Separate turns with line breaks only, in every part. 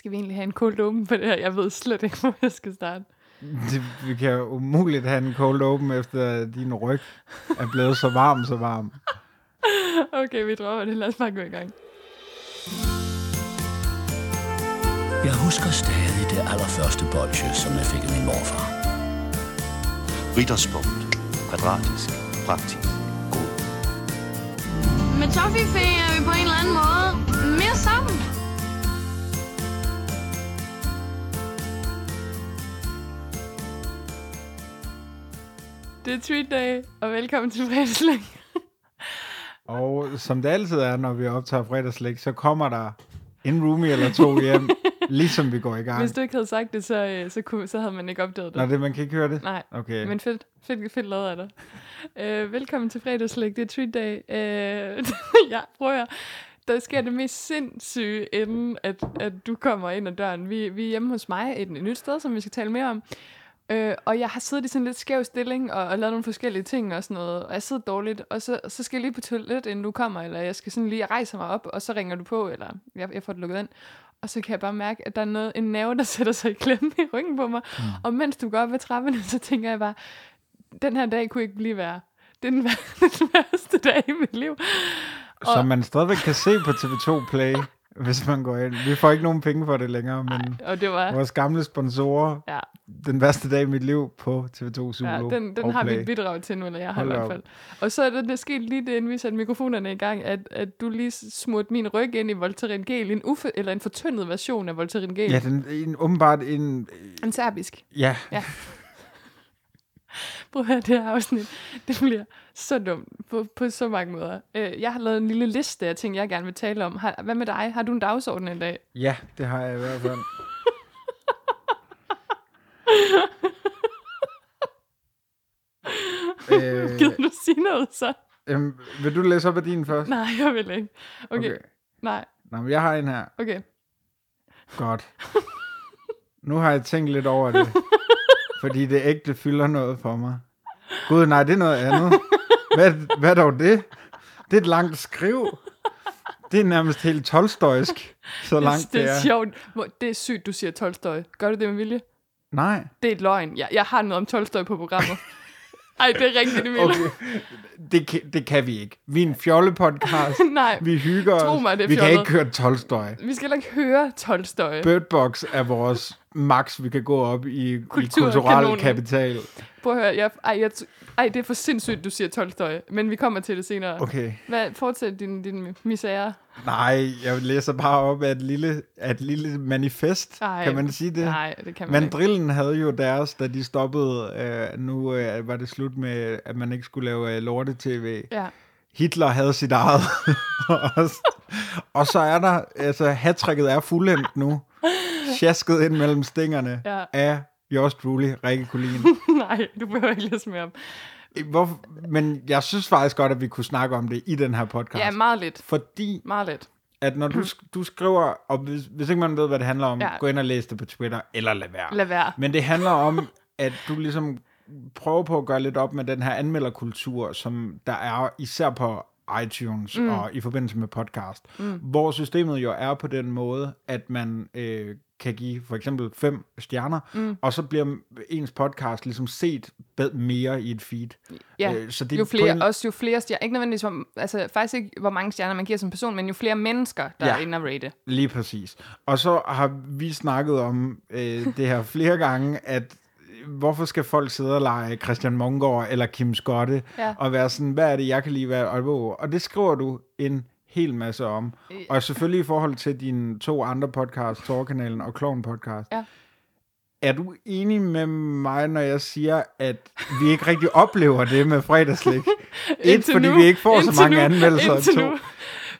Skal vi egentlig have en cold open på det her? Jeg ved slet ikke, hvor jeg skal starte.
Det, vi kan jo umuligt have en cold open, efter din ryg er blevet så varm, så varm.
Okay, vi dropper det. Lad os bare gå i gang.
Jeg husker stadig det allerførste bolsje, som jeg fik af min morfar.
Ritterspunkt. Kvadratisk. Praktisk. God.
Med Toffifee er vi på en eller anden måde mere sammen.
Det er treat day, og velkommen til fredagslæg.
Og som det altid er, når vi optager fredagslæg, så kommer der en roomie eller to hjem, ligesom vi går i gang.
Hvis du ikke havde sagt det, så, øh, så, kunne, så havde man ikke opdaget det.
Nå, det, man kan ikke høre det?
Nej,
Okay.
men fedt, fedt, fedt lavet af dig. Øh, velkommen til fredagslæg, det er treat day. Øh, ja, prøv at høre. Der sker det mest sindssyge, inden at, at du kommer ind ad døren. Vi, vi er hjemme hos mig et, et nyt sted, som vi skal tale mere om. Øh, og jeg har siddet i sådan lidt skæv stilling og, og lavet nogle forskellige ting og sådan noget. Og jeg sidder dårligt, og så, så skal jeg lige på toilet, inden du kommer, eller jeg skal sådan lige rejse mig op, og så ringer du på, eller jeg, jeg får det lukket ind. Og så kan jeg bare mærke, at der er noget, en nerve, der sætter sig i klemme i ryggen på mig. Mm. Og mens du går op ad trapperne, så tænker jeg bare, den her dag kunne ikke blive værre. Det er den, vær- den værste dag i mit liv.
Som man stadigvæk kan se på TV2 Play, hvis man går ind. Vi får ikke nogen penge for det længere, men
Og det var...
vores gamle sponsorer,
Ja,
den værste dag i mit liv på TV2 Zulu
ja den, den har vi et bidrag til nu, eller jeg har
Hold
i hvert fald. Og så er det, det sket lige det, inden vi satte mikrofonerne i gang, at, at du lige smurte min ryg ind i Voltaren Gel, en uffe, eller en fortyndet version af Voltaren Gel.
Ja, den, en, åbenbart en...
En serbisk.
Ja,
Prøv at høre det her afsnit. Det bliver så dumt på, på så mange måder. Øh, jeg har lavet en lille liste af ting, jeg gerne vil tale om. Har, hvad med dig? Har du en dagsorden i dag?
ja, det har jeg i hvert fald. øh,
Gider du sige noget så?
øhm, vil du læse op af din først?
Nej, jeg vil ikke. Okay. okay. Nej,
Nå, men jeg har en her.
okay.
Godt. Nu har jeg tænkt lidt over det, fordi det ægte fylder noget for mig. Gud, nej, det er noget andet. Hvad, hvad er dog det? Det er et langt skriv. Det er nærmest helt tolstoysk, så langt
det,
det
er
er.
sjovt. Det er sygt, du siger Tolstoy. Gør du det med vilje?
Nej.
Det er et løgn. Jeg, jeg har noget om Tolstoy på programmet. Ej, det er rigtigt, Emil.
Okay. Det, kan, det kan vi ikke. Vi er en fjolle-podcast.
Nej,
Vi hygger.
Tro mig, det er
vi kan
fjollet.
ikke høre Tolstoy.
vi skal heller ikke høre Tolstoy.
Bird Box er vores max, vi kan gå op i, kulturel kapital.
Prøv at høre. Jeg, ej, jeg, ej, det er for sindssygt, du siger Tolstoy. Men vi kommer til det senere.
Okay.
Hvad, fortsæt din, din misære.
Nej, jeg læser bare op af et lille, af et lille manifest.
Ej,
kan man sige det?
Nej, det kan man ikke.
Mandrillen havde jo deres, da de stoppede. Øh, nu øh, var det slut med, at man ikke skulle lave øh, lorte-tv.
Ja.
Hitler havde sit eget. og, og så er der, altså hattricket er fuldendt nu. Sjasket ind mellem stængerne
Ja.
af Jost Truly, Rikke Kulin.
Nej, du behøver ikke læse mere om.
Hvorfor, men jeg synes faktisk godt, at vi kunne snakke om det i den her podcast.
Ja, meget lidt.
fordi
Meget lidt.
at når du, du skriver, og hvis, hvis ikke man ved, hvad det handler om,
ja.
gå ind og læs det på Twitter, eller lad være.
Lad være.
Men det handler om, at du ligesom prøver på at gøre lidt op med den her anmelderkultur, som der er især på iTunes mm. og i forbindelse med podcast, mm. hvor systemet jo er på den måde, at man øh, kan give for eksempel fem stjerner, mm. og så bliver ens podcast ligesom set bed- mere i et feed.
Ja,
Øh, så det
jo flere,
en-
også jo flere stjerner, ikke nødvendigvis, hvor, altså faktisk ikke, hvor mange stjerner man giver som person, men jo flere mennesker, der ja. Er inde at rate.
Lige præcis. Og så har vi snakket om øh, det her flere gange, at øh, hvorfor skal folk sidde og lege Christian Mongård eller Kim Skotte,
Ja.
og være sådan, hvad er det, jeg kan lide, det, og, og det skriver du en hel masse om. Og selvfølgelig i forhold til dine to andre podcasts, Torkanalen og Kloven Podcast.
Ja.
Er du enig med mig, når jeg siger, at vi ikke rigtig oplever det med fredagslik? Et, fordi
nu.
vi ikke får så
Indtil
mange
nu.
anmeldelser.
Indtil
To,
nu.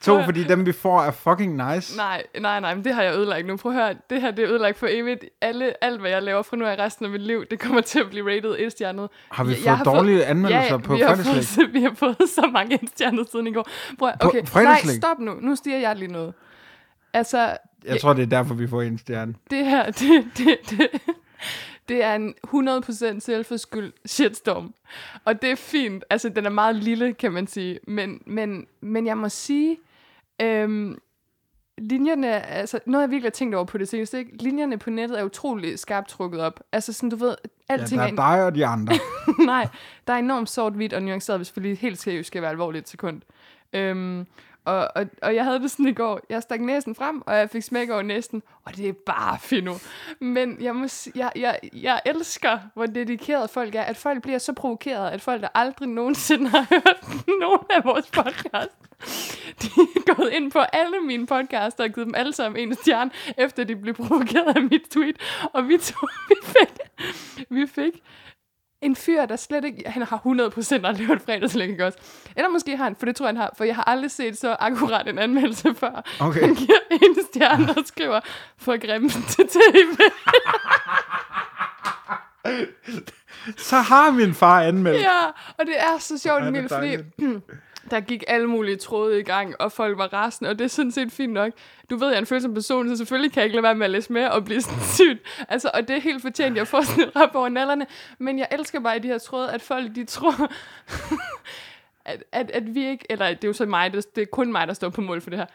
To, fordi dem vi får er fucking nice.
Nej, nej, nej, men det har jeg ødelagt nu. Prøv at høre, det her det er ødelagt for evigt. Alle, alt, hvad jeg laver fra nu af resten af mit liv, det kommer til at blive rated et stjernet.
Har vi
Jeg-
fået dårlige anmeldelser
ja,
på
vi har, fået, vi har fået så mange stjerner siden i går. Prøv, at-
På
okay, nej, stop nu. Nu stiger jeg lige noget. Altså,
Jeg tror, det er derfor, vi får en stjerne.
det her, det, det, det, det er en 100% selvforskyldt shitstorm. Og det er fint. Altså, den er meget lille, kan man sige. Men, men, men jeg må sige, øhm, linjerne, altså noget jeg virkelig har tænkt over på det seneste, ikke? linjerne på nettet er utrolig skarpt trukket op. Altså sådan, du ved,
Ja,
alting
der
er...
dig og de andre.
Nej, der er enormt sort-hvidt og nuanceret, hvis vi lige helt seriøst skal være alvorligt et sekund. Øhm, og, og, og jeg havde det sådan i går. Jeg stak næsen frem, og jeg fik smæk over næsten. Og det er bare fino. Men jeg, må, jeg, jeg, jeg elsker, hvor dedikeret folk er. At folk bliver så provokeret, at folk, der aldrig nogensinde har hørt nogen af vores podcast, de er gået ind på alle mine podcasts og givet dem alle sammen en stjerne, efter de blev provokeret af mit tweet. Og vi tog, vi fik, vi fik en fyr, der slet ikke... Han har 100% aldrig hørt fredagslæg, ikke også? Eller måske har han, for det tror jeg, han har. For jeg har aldrig set så akkurat en anmeldelse før.
Okay.
Han giver en stjerne og skriver, for grimt til tv.
Så har min far anmeldt.
ja, og det er så sjovt, Emil, fordi. der gik alle mulige tråde i gang, og folk var rasende, og det er sådan set fint nok. Du ved, jeg er en følsom person, så selvfølgelig kan jeg ikke lade være med at læse med og blive sådan sygt. Altså, og det er helt fortjent, jeg får sådan et rap over nallerne. Men jeg elsker bare i de her tråde, at folk de tror, at, at, at vi ikke, eller det er jo så mig, det, det er kun mig, der står på mål for det her,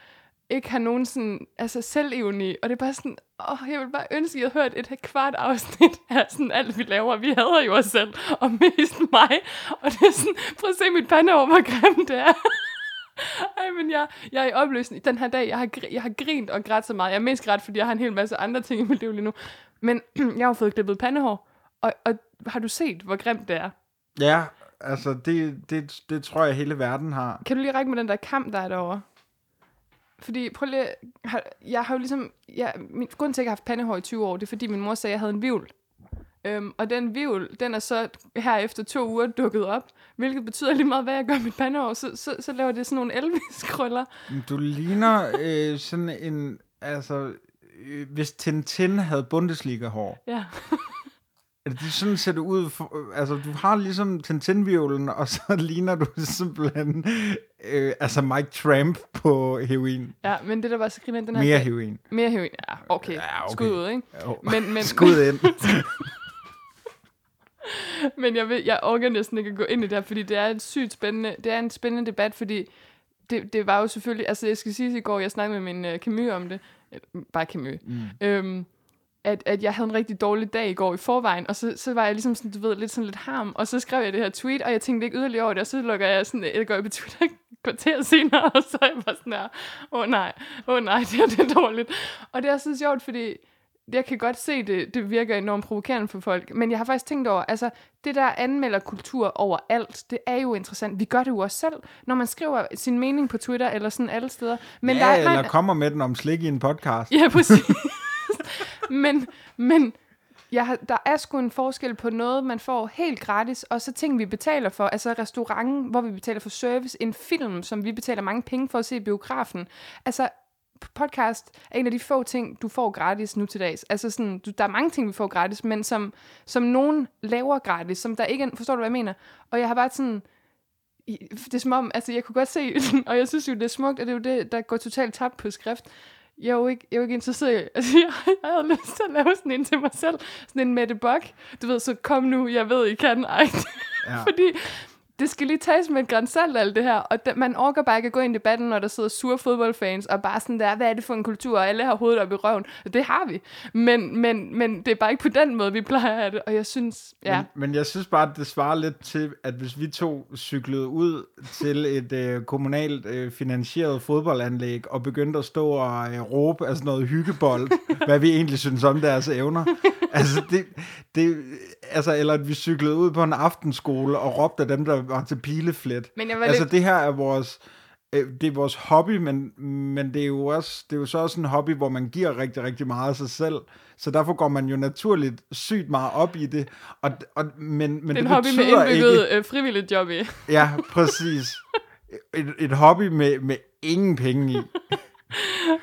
ikke har nogen sådan, altså selvevne og det er bare sådan, åh, jeg vil bare ønske, at jeg havde hørt et kvart afsnit af sådan alt, vi laver. Vi hader jo os selv, og mest mig, og det er sådan, prøv at se mit pande over, hvor grimt det er. Ej, men jeg, jeg er i opløsning. Den her dag, jeg har, jeg har grint og grædt så meget. Jeg er mest grædt, fordi jeg har en hel masse andre ting i mit liv lige nu. Men jeg har fået klippet pandehår, og, og har du set, hvor grimt det er?
Ja, altså det, det, det tror jeg hele verden har.
Kan du lige række med den der kamp, der er derovre? Fordi, prøv lige, jeg har jo ligesom, jeg, min grund til, at jeg har haft pandehår i 20 år, det er fordi min mor sagde, at jeg havde en vivl. Øhm, og den vivl, den er så her efter to uger dukket op, hvilket betyder lige meget, hvad jeg gør med pandehår, så, så, så laver det sådan nogle Elvis-krøller.
Du ligner øh, sådan en, altså, øh, hvis Tintin havde Bundesliga-hår.
Ja.
Det sådan ser det ud. For, altså, du har ligesom Tintin-violen, og så ligner du simpelthen øh, altså Mike Tramp på heroin.
ja, men det der var så grinende, den her...
Mere heroin.
Mere heroin, ja, okay.
Ja, okay.
Skud ud, ikke?
Jo.
Men, men,
Skud ind.
men jeg, ved, jeg orker næsten ikke at gå ind i det her, fordi det er en sygt spændende, det er en spændende debat, fordi det, det var jo selvfølgelig, altså jeg skal sige, i går, jeg snakkede med min uh, Camus om det, Eller, bare Camus, mm. øhm, at, at jeg havde en rigtig dårlig dag i går i forvejen, og så, så var jeg ligesom sådan, du ved, lidt sådan lidt harm, og så skrev jeg det her tweet, og jeg tænkte ikke yderligere over det, og så lukker jeg sådan, jeg går op i Twitter kvarter senere, og så er jeg bare sådan her, åh oh, nej, åh oh, nej, det her det er dårligt. Og det er så sjovt, fordi jeg kan godt se, det, det virker enormt provokerende for folk, men jeg har faktisk tænkt over, altså det der anmelderkultur overalt, det er jo interessant. Vi gør det jo også selv, når man skriver sin mening på Twitter eller sådan alle steder. Men
ja,
der er,
eller kommer med den om slik i en podcast.
Ja, præcis. men, men jeg har, der er sgu en forskel på noget, man får helt gratis, og så ting, vi betaler for. Altså restauranten, hvor vi betaler for service. En film, som vi betaler mange penge for at se i biografen. Altså, podcast er en af de få ting, du får gratis nu til dags. Altså sådan, du, der er mange ting, vi får gratis, men som, som nogen laver gratis, som der ikke er, forstår du, hvad jeg mener? Og jeg har bare sådan, det er som om, altså jeg kunne godt se, og jeg synes jo, det er smukt, og det er jo det, der går totalt tabt på skrift. Jeg er jo ikke, jeg er jo ikke interesseret altså jeg, jeg havde lyst til at lave sådan en til mig selv, sådan en Mette Bock, du ved, så kom nu, jeg ved, I kan, ej.
Ja.
Fordi det skal lige tages med et græns salt, alt det her, og da, man orker bare ikke at gå ind i debatten, når der sidder sure fodboldfans, og bare sådan der, hvad er det for en kultur, og alle har hovedet op i røven. Det har vi, men, men, men det er bare ikke på den måde, vi plejer at det, og jeg synes, ja,
Men, men jeg synes bare, at det svarer lidt til, at hvis vi to cyklede ud til et øh, kommunalt øh, finansieret fodboldanlæg og begyndte at stå og øh, råbe af sådan noget hyggebold, hvad vi egentlig synes om deres evner. Altså, det, det, altså, eller at vi cyklede ud på en aftenskole og råbte af dem, der var til pileflet.
Men jeg var
altså,
lidt-
det her er vores... øh, Det er vores hobby, men, men det, er jo også, det er jo så også en hobby, hvor man giver rigtig, rigtig meget af sig selv. Så derfor går man jo naturligt sygt meget op i det. Og, og, men, men
det er
det
en hobby med indbygget
ikke...
øh, frivilligt job i.
Ja, præcis. Et, et hobby med, med ingen penge i.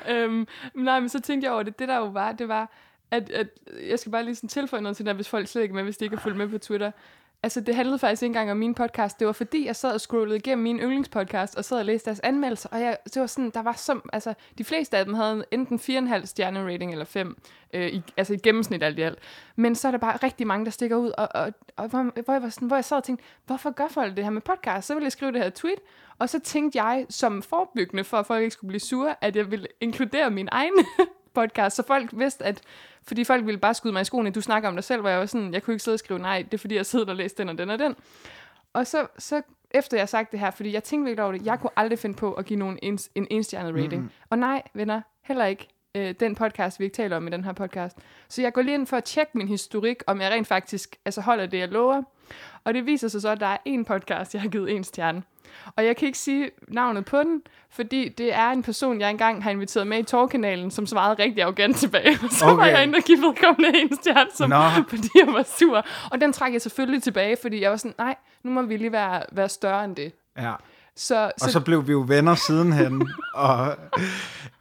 øhm, nej, men så tænkte jeg over det. Det der jo var, det var, at, at jeg skal bare lige sådan tilføje noget til det, hvis folk slet ikke med, hvis de ikke har fulgt med på Twitter. Altså, det handlede faktisk ikke engang om min podcast. Det var fordi, jeg sad og scrollede igennem min yndlingspodcast, og sad og læste deres anmeldelser, og jeg, det var sådan, der var som, altså, de fleste af dem havde enten 4,5 stjerne rating eller 5, øh, i, altså i gennemsnit alt i alt. Men så er der bare rigtig mange, der stikker ud, og, og, og hvor, hvor, jeg var sådan, hvor jeg sad og tænkte, hvorfor gør folk det her med podcast? Så ville jeg skrive det her tweet, Og så tænkte jeg, som forebyggende for, at folk ikke skulle blive sure, at jeg ville inkludere min egen podcast, så folk vidste, at fordi folk ville bare skyde mig i skoene, du snakker om dig selv, hvor jeg var sådan, jeg kunne ikke sidde og skrive, nej, det er fordi, jeg sidder og læser den og den og den. Og så, så efter jeg har sagt det her, fordi jeg tænkte virkelig over det, jeg kunne aldrig finde på at give nogen en, en enstjernet rating. Mm. Og nej, venner, heller ikke øh, den podcast, vi ikke taler om i den her podcast. Så jeg går lige ind for at tjekke min historik, om jeg rent faktisk altså holder det, jeg lover. Og det viser sig så, at der er en podcast, jeg har givet en stjerne. Og jeg kan ikke sige navnet på den, fordi det er en person, jeg engang har inviteret med i Torkanalen, som svarede rigtig arrogant tilbage. Så okay. var jeg inde og give vedkommende en stjerne, som,
Nå.
fordi jeg var sur. Og den trak jeg selvfølgelig tilbage, fordi jeg var sådan, nej, nu må vi lige være, være større end det.
Ja.
Så,
Og så blev vi jo venner sidenhen. og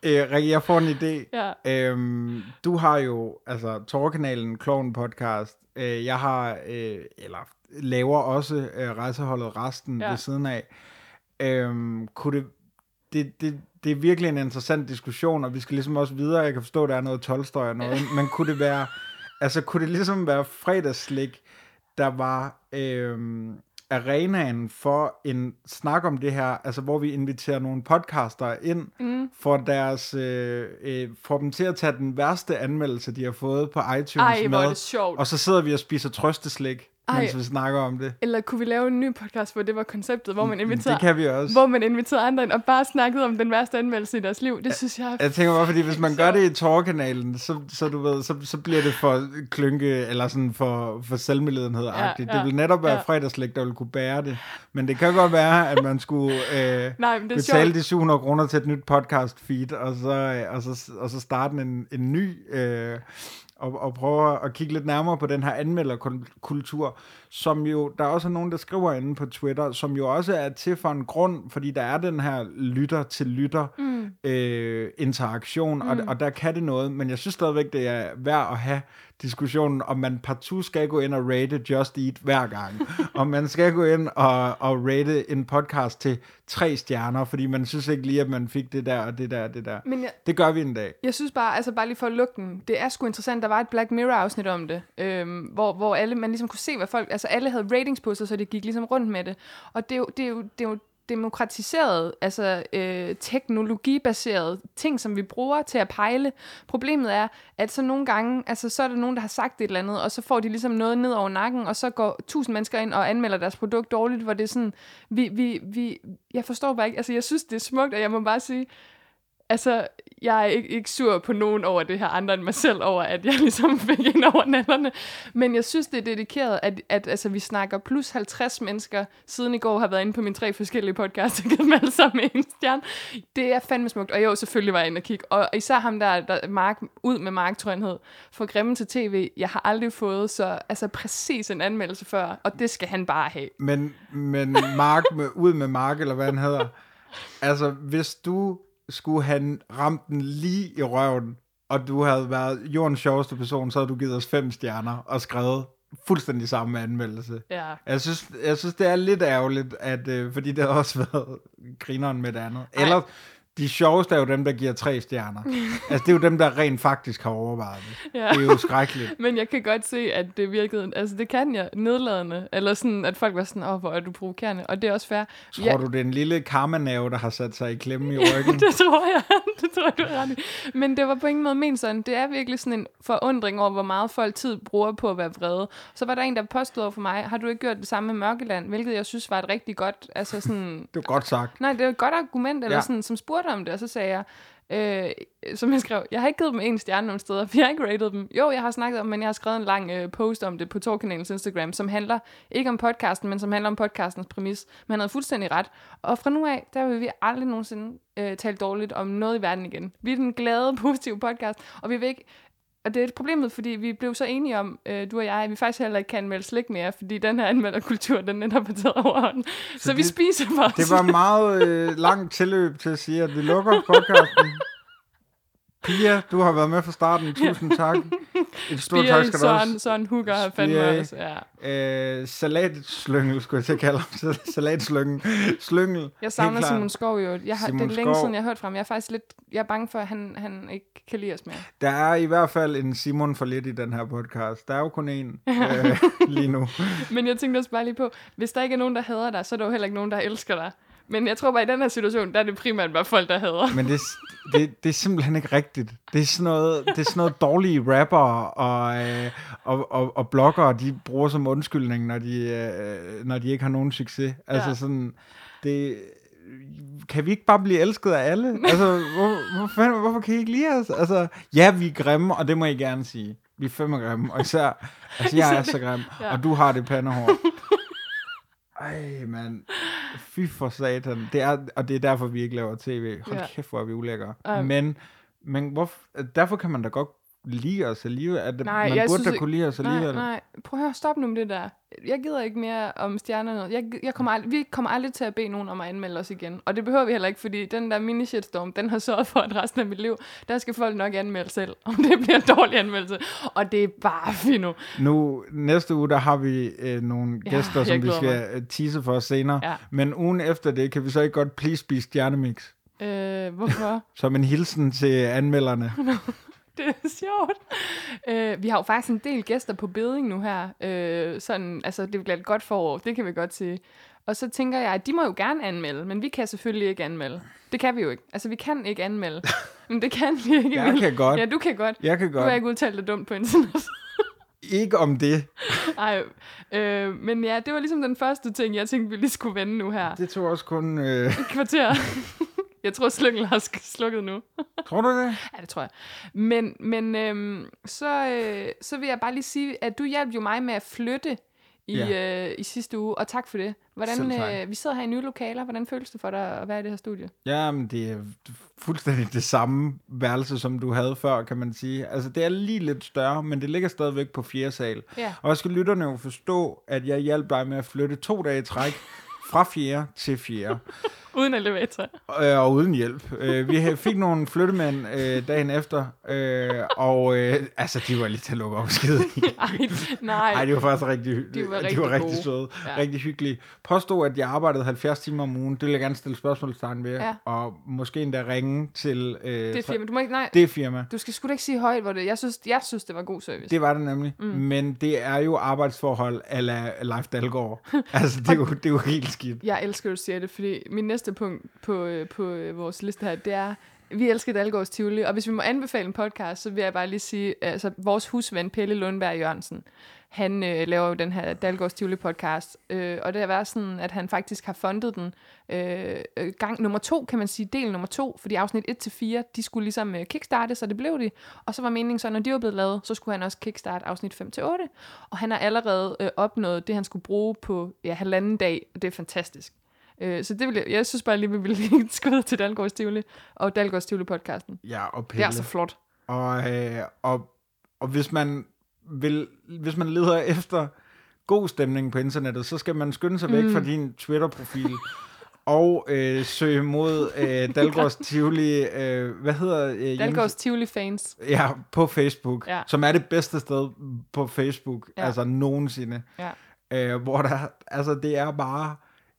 øh, Rikke, jeg får en idé.
Ja.
Øhm, du har jo altså Torkanalen, Kloven Podcast. Øh, jeg har, øh, eller laver også øh, rejseholdet resten
Ja.
ved siden af. Øhm, kunne det, det, det, det er virkelig en interessant diskussion, og vi skal ligesom også videre. Jeg kan forstå, at der er noget tolvstøj og noget, men kunne det være, altså kunne det ligesom være fredagslik, der var øhm, arenaen for en snak om det her, altså hvor vi inviterer nogle podcaster ind mm. for deres, øh, øh, for dem til at tage den værste anmeldelse, de har fået på iTunes
Ej, er
med,
det sjovt.
og så sidder vi og spiser trøsteslik,
Ej.
mens vi snakker om det.
Eller kunne vi lave en ny podcast, hvor det var konceptet, hvor man inviterede,
Det kan vi også.
hvor man inviterede andre ind og bare snakkede om den værste anmeldelse i deres liv. Det synes jeg
Jeg tænker bare, fordi hvis man gør det i Torkanalen, så, så, du ved, så, så bliver det for klynke, eller sådan for, for selvmedledenhed
Ja,
ja, Det vil netop være
ja.
fredagslæg, der vil kunne bære det. Men det kan godt være, at man skulle øh,
Nej, det
betale
sjovt.
de 700 kroner til et nyt podcast feed, og så, øh, og så, og så starte en, en ny... Øh, og, og prøve at kigge lidt nærmere på den her anmelderkultur, som jo, der er også nogen, der skriver inde på Twitter, som jo også er til for en grund, fordi der er den her lytter til lytter mm. øh, interaktion, mm. og, og der kan det noget, men jeg synes stadigvæk, det er værd at have diskussionen, om man partout skal gå ind og rate Just Eat hver gang, om man skal gå ind og, og rate en podcast til tre stjerner, fordi man synes ikke lige, at man fik det der og det der og det der.
Men jeg,
Det gør vi en dag.
Jeg synes bare, altså bare lige for at lukke den, det er sgu interessant, der var et Black Mirror-afsnit om det, øhm, hvor, hvor alle, man ligesom kunne se, hvad folk, altså Altså, alle havde ratings på sig, så det gik ligesom rundt med det. Og det er jo, det er jo, det er jo demokratiseret, altså øh, teknologibaseret ting, som vi bruger til at pejle. Problemet er, at så nogle gange, altså så er der nogen, der har sagt et eller andet, og så får de ligesom noget ned over nakken, og så går tusind mennesker ind og anmelder deres produkt dårligt, hvor det er sådan, vi, vi, vi, jeg forstår bare ikke, altså jeg synes, det er smukt, og jeg må bare sige, Altså, jeg er ikke, ikke sur på nogen over det her, andre end mig selv over, at jeg ligesom fik ind over nallerne. Men jeg synes, det er dedikeret, at, at altså, vi snakker plus 50 mennesker, siden i går har været inde på mine tre forskellige podcasts, og givet dem alle sammen en stjerne. Det er fandme smukt. Og jo, selvfølgelig var jeg inde og kigge. Og især ham der, der Mark, ud med Mark Trønhed, for grimme til tv. Jeg har aldrig fået så altså, præcis en anmeldelse før, og det skal han bare have.
Men, men Mark med, ud med Mark, eller hvad han hedder. Altså, hvis du skulle have ramt den lige i røven, og du havde været jordens sjoveste person, så havde du givet os fem stjerner og skrevet fuldstændig samme anmeldelse.
Ja.
Jeg synes, jeg synes, det er lidt ærgerligt, at, øh, fordi det har også været grineren med det andet. Eller de sjoveste er jo dem, der giver tre stjerner. altså, det er jo dem, der rent faktisk har overvejet det.
Ja.
Det er jo skrækkeligt.
Men jeg kan godt se, at det virkede, altså det kan jeg, nedladende, eller sådan, at folk var sådan, åh, hvor er du provokerende, og det er også fair.
Tror du, det er en lille karmanave, der har sat sig i klemme i ryggen?
det tror jeg, det tror jeg, du er ret i. Men det var på ingen måde ment sådan. Det er virkelig sådan en forundring over, hvor meget folk tid bruger på at være vrede. Så var der en, der påstod for mig, har du ikke gjort det samme med Mørkeland? Hvilket jeg synes var et rigtig godt, altså sådan,
Det var godt sagt.
Nej, det var et godt argument, eller. Ja. sådan, som spurgte om det, og så sagde jeg, øh, som jeg skrev, jeg har ikke givet dem en stjerne nogen steder, for jeg har ikke rated dem. Jo, jeg har snakket om, men jeg har skrevet en lang øh, post om det på Torkanalens Instagram, som handler ikke om podcasten, men som handler om podcastens præmis. Men han havde fuldstændig ret. Og fra nu af, der vil vi aldrig nogensinde øh, tale dårligt om noget i verden igen. Vi er den glade, positive podcast, og vi vil ikke og det er et problemet, fordi vi blev så enige om, øh, du og jeg, at vi faktisk heller ikke kan anmelde slik mere, fordi den her anmelderkultur, den netop har taget overhånden. Så, så vi
det-
spiser for os.
Det var meget øh, langt tilløb til at sige, at vi lukker podcasten. Pia, du har været med fra starten. Tusind tak. Et stort tak skal
Søren. Søren Hugger har fandme også, ja.
Øh, salatslyngel, skulle jeg til at kalde ham. Salatslyngel. Slyngel.
Jeg savner. Simon Skov jo. Jeg har, det
Simon
er længe
Skov.
siden, jeg har hørt fra ham. Jeg er faktisk lidt, jeg er bange for, at han, han ikke kan lide os mere.
Der er i hvert fald en Simon for lidt i den her podcast. Der er jo kun én øh, lige nu.
Men jeg tænkte også bare lige på, hvis der ikke er nogen, der hader dig, så er der jo heller ikke nogen, der elsker dig. Men jeg tror bare, i den her situation, der er det primært bare folk, der hader.
Men det, det, det er simpelthen ikke rigtigt. Det er sådan noget, det er sådan noget dårlige rapper og, øh, og, og, og bloggere, de bruger som undskyldning, når de, øh, når de ikke har nogen succes. Altså
Ja.
sådan, det, kan vi ikke bare blive elsket af alle? Altså, hvor, hvor fanden, hvorfor kan I ikke lide os? Altså, ja, vi er grimme, og det må I gerne sige. Vi er fandme grimme, og især, altså jeg er så grim,
Ja.
og du har det pandehår. Ej, mand. Fy for satan. Det er, og det er derfor, vi ikke laver tv. Hold
Ja.
ja. kæft, hvor er vi ulækre.
Ej.
Men, men hvor, derfor kan man da godt lide os alligevel. At
Nej,
man
jeg
burde
synes
da kunne lide os alligevel.
Nej, nej. Prøv at høre, stop nu med det der. Jeg gider ikke mere om stjernerne. Jeg, jeg kommer aldrig, vi kommer aldrig til at bede nogen om at anmelde os igen. Og det behøver vi heller ikke, fordi den der mini-shitstorm, den har sørget for, at resten af mit liv, der skal folk nok anmelde selv, om det bliver en dårlig anmeldelse. Og det er bare fino.
Nu, næste uge, der har vi øh, nogle
Ja,
gæster, som vi skal øh, tease for senere.
Ja.
Men ugen efter det, kan vi så ikke godt please spise stjernemix?
Øh, hvorfor?
Som en hilsen til anmelderne.
Det er sjovt. Øh, vi har jo faktisk en del gæster på beding nu her. Øh, sådan, altså, det bliver et godt forår, det kan vi godt sige. Og så tænker jeg, at de må jo gerne anmelde, men vi kan selvfølgelig ikke anmelde. Det kan vi jo ikke. Altså, vi kan ikke anmelde. men det kan vi ikke.
Jeg kan godt.
Ja, du kan godt.
Jeg kan
Du har
godt.
ikke udtalt det dumt på internet.
Ikke om det.
Ej, øh, men ja, det var ligesom den første ting, jeg tænkte, vi lige skulle vende nu her.
Det tog også kun... Øh,
Et kvarter. Jeg tror, slyngel har slukket nu.
tror du det?
Ja, det tror jeg. Men, men øhm, så, øh, så vil jeg bare lige sige, at du hjalp jo mig med at flytte i,
Ja.
øh, i sidste uge, og tak for det. Hvordan, øh, vi sidder her i nye lokaler. Hvordan føles det for dig at være i det her studie?
Jamen, det er fuldstændig det samme værelse, som du havde før, kan man sige. Altså, det er lige lidt større, men det ligger stadigvæk på fjerde sal.
Ja.
Og jeg skal lytterne jo forstå, at jeg hjalp dig med at flytte to dage i træk fra fjerde til fjerde.
Uden elevator.
øh, og uden hjælp. Øh, vi fik nogle flyttemænd øh, dagen efter, øh, og øh, altså, de var lige til at lukke op skide.
Ej, nej.
Nej, de var faktisk rigtig,
De var
de
rigtig
var rigtig
gode.
søde,
Ja.
rigtig hyggelige. Påstod, at jeg arbejdede 70 timer om ugen. Det vil jeg gerne stille spørgsmålstegn ved.
Ja.
Og måske endda ringe til øh,
det firma. Du må ikke, nej,
det firma.
du skal sgu da ikke sige højt, hvor det Jeg synes, jeg synes det var god service.
Det var det nemlig. Mm. Men det er jo arbejdsforhold ala Leif Dalgaard. altså, det er, jo, det er jo helt skidt.
Jeg elsker, at du siger det, fordi min næste punkt på, øh, på øh, vores liste her, det er, vi elsker Dalgårds Tivoli, og hvis vi må anbefale en podcast, så vil jeg bare lige sige, altså vores husven Pelle Lundberg Jørgensen, han øh, laver jo den her Dalgårds Tivoli podcast, øh, og det har været sådan, at han faktisk har fundet den øh, øh, gang nummer to, kan man sige, del nummer to, fordi afsnit 1-4, de skulle ligesom øh, kickstarte, så det blev de, og så var meningen så, når de var blevet lavet, så skulle han også kickstarte afsnit 5-8, og han har allerede øh, opnået det, han skulle bruge på ja, halvanden dag, og det er fantastisk. Øh, så det vil jeg, jeg synes bare lige, vi vil lige skrive til Dalgårds Tivoli og Dalgårds Tivoli podcasten.
Ja, og
Det
Pelle.
er så flot.
Og, øh, og, og hvis man vil, hvis man leder efter god stemning på internettet, så skal man skynde sig væk
Mm.
fra din Twitter-profil og øh, søge mod øh, Dalgårds Tivoli, øh, hvad hedder øh, hjemmes-
Dalgårds Tivoli fans.
Ja, på Facebook,
Ja.
som er det bedste sted på Facebook,
ja.
altså nogensinde.
Ja.
Øh, hvor der, altså det er bare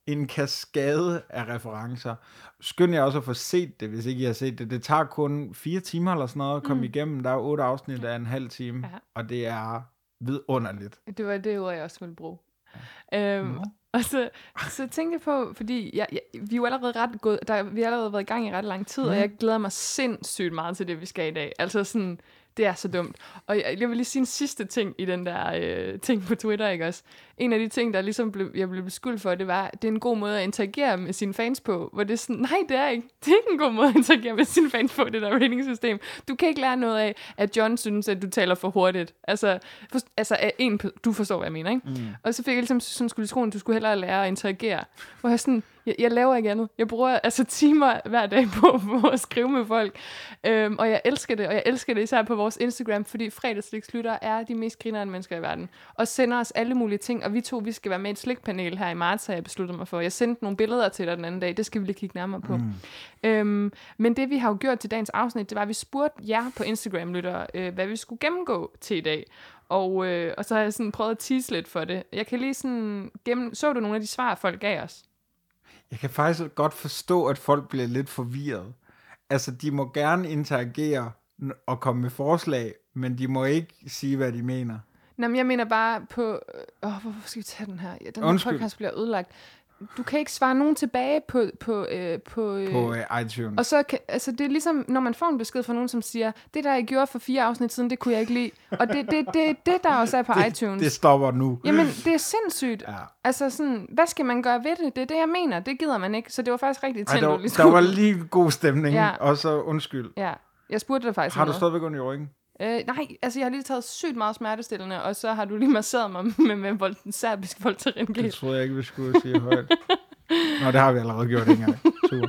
en kaskade af referencer. Skynd jer også at få set det, hvis ikke I har set det. Det tager kun fire timer eller sådan noget at komme mm. igennem. Der er otte afsnit af en halv time,
Ja.
ja. og det er vidunderligt.
Det var det ord, jeg også ville bruge. Øhm, og så, så tænkte jeg på, fordi jeg, jeg, vi er jo allerede ret gået, der, vi har allerede været i gang i ret lang tid, mm. og jeg glæder mig sindssygt meget til det, vi skal i dag. Altså sådan, det er så dumt. Og jeg, jeg vil lige sige en sidste ting i den der øh, ting på Twitter, ikke også? En af de ting, der ligesom blev, jeg blev beskyldt for, det var, det er en god måde at interagere med sine fans på, hvor det er sådan, nej, det er ikke. Det er ikke en god måde at interagere med sine fans på, det der ratingsystem. Du kan ikke lære noget af, at John synes, at du taler for hurtigt. Altså, for, altså en, du forstår, hvad jeg mener, ikke? Mm. Og så fik jeg ligesom sådan skulle skoen, du skulle hellere lære at interagere. Hvor jeg sådan, jeg, jeg laver ikke andet. Jeg bruger altså timer hver dag på, på at skrive med folk. Øhm, og jeg elsker det, og jeg elsker det især på vores Instagram, fordi fredagslikslytter er de mest grinerende mennesker i verden. Og sender os alle mulige ting, og vi to, vi skal være med i et slikpanel her i marts, har jeg besluttet mig for. Jeg sendte nogle billeder til dig den anden dag, det skal vi lige kigge nærmere på. Mm. Øhm, men det vi har jo gjort til dagens afsnit, det var, at vi spurgte jer på Instagram-lyttere, øh, hvad vi skulle gennemgå til i dag. Og, øh, og så har jeg sådan prøvet at tease lidt for det. Jeg kan lige sådan gennem... Så du nogle af de svar, folk gav os?
Jeg kan faktisk godt forstå, at folk bliver lidt forvirret. Altså, de må gerne interagere og komme med forslag, men de må ikke sige, hvad de mener.
Nå, men jeg mener bare på... Øh, åh, hvorfor skal vi tage den her? Ja, den her
Undskyld.
podcast bliver ødelagt. du kan ikke svare nogen tilbage på, på, øh, på, øh,
på øh, iTunes.
og så kan, altså det er ligesom, når man får en besked fra nogen, som siger, det der jeg gjorde for fire afsnit siden, det kunne jeg ikke lide. Og det det, det, det der også er på iTunes.
det stopper nu.
Jamen, det er sindssygt.
Ja.
Altså sådan, hvad skal man gøre ved det? Det er det, jeg mener. Det gider man ikke. Så det var faktisk rigtig tændt,
der, var,
lige
der var lige god stemning,
Ja.
og så undskyld.
Ja, jeg spurgte dig faktisk
Har du
noget.
stadigvæk ondt i ryggen?
Øh, nej, altså jeg har lige taget sygt meget smertestillende, og så har du lige masseret mig med, med vold, den serbiske Voltaren
Det troede jeg ikke, vi skulle sige højt. Nå, det har vi allerede gjort en gang. Super.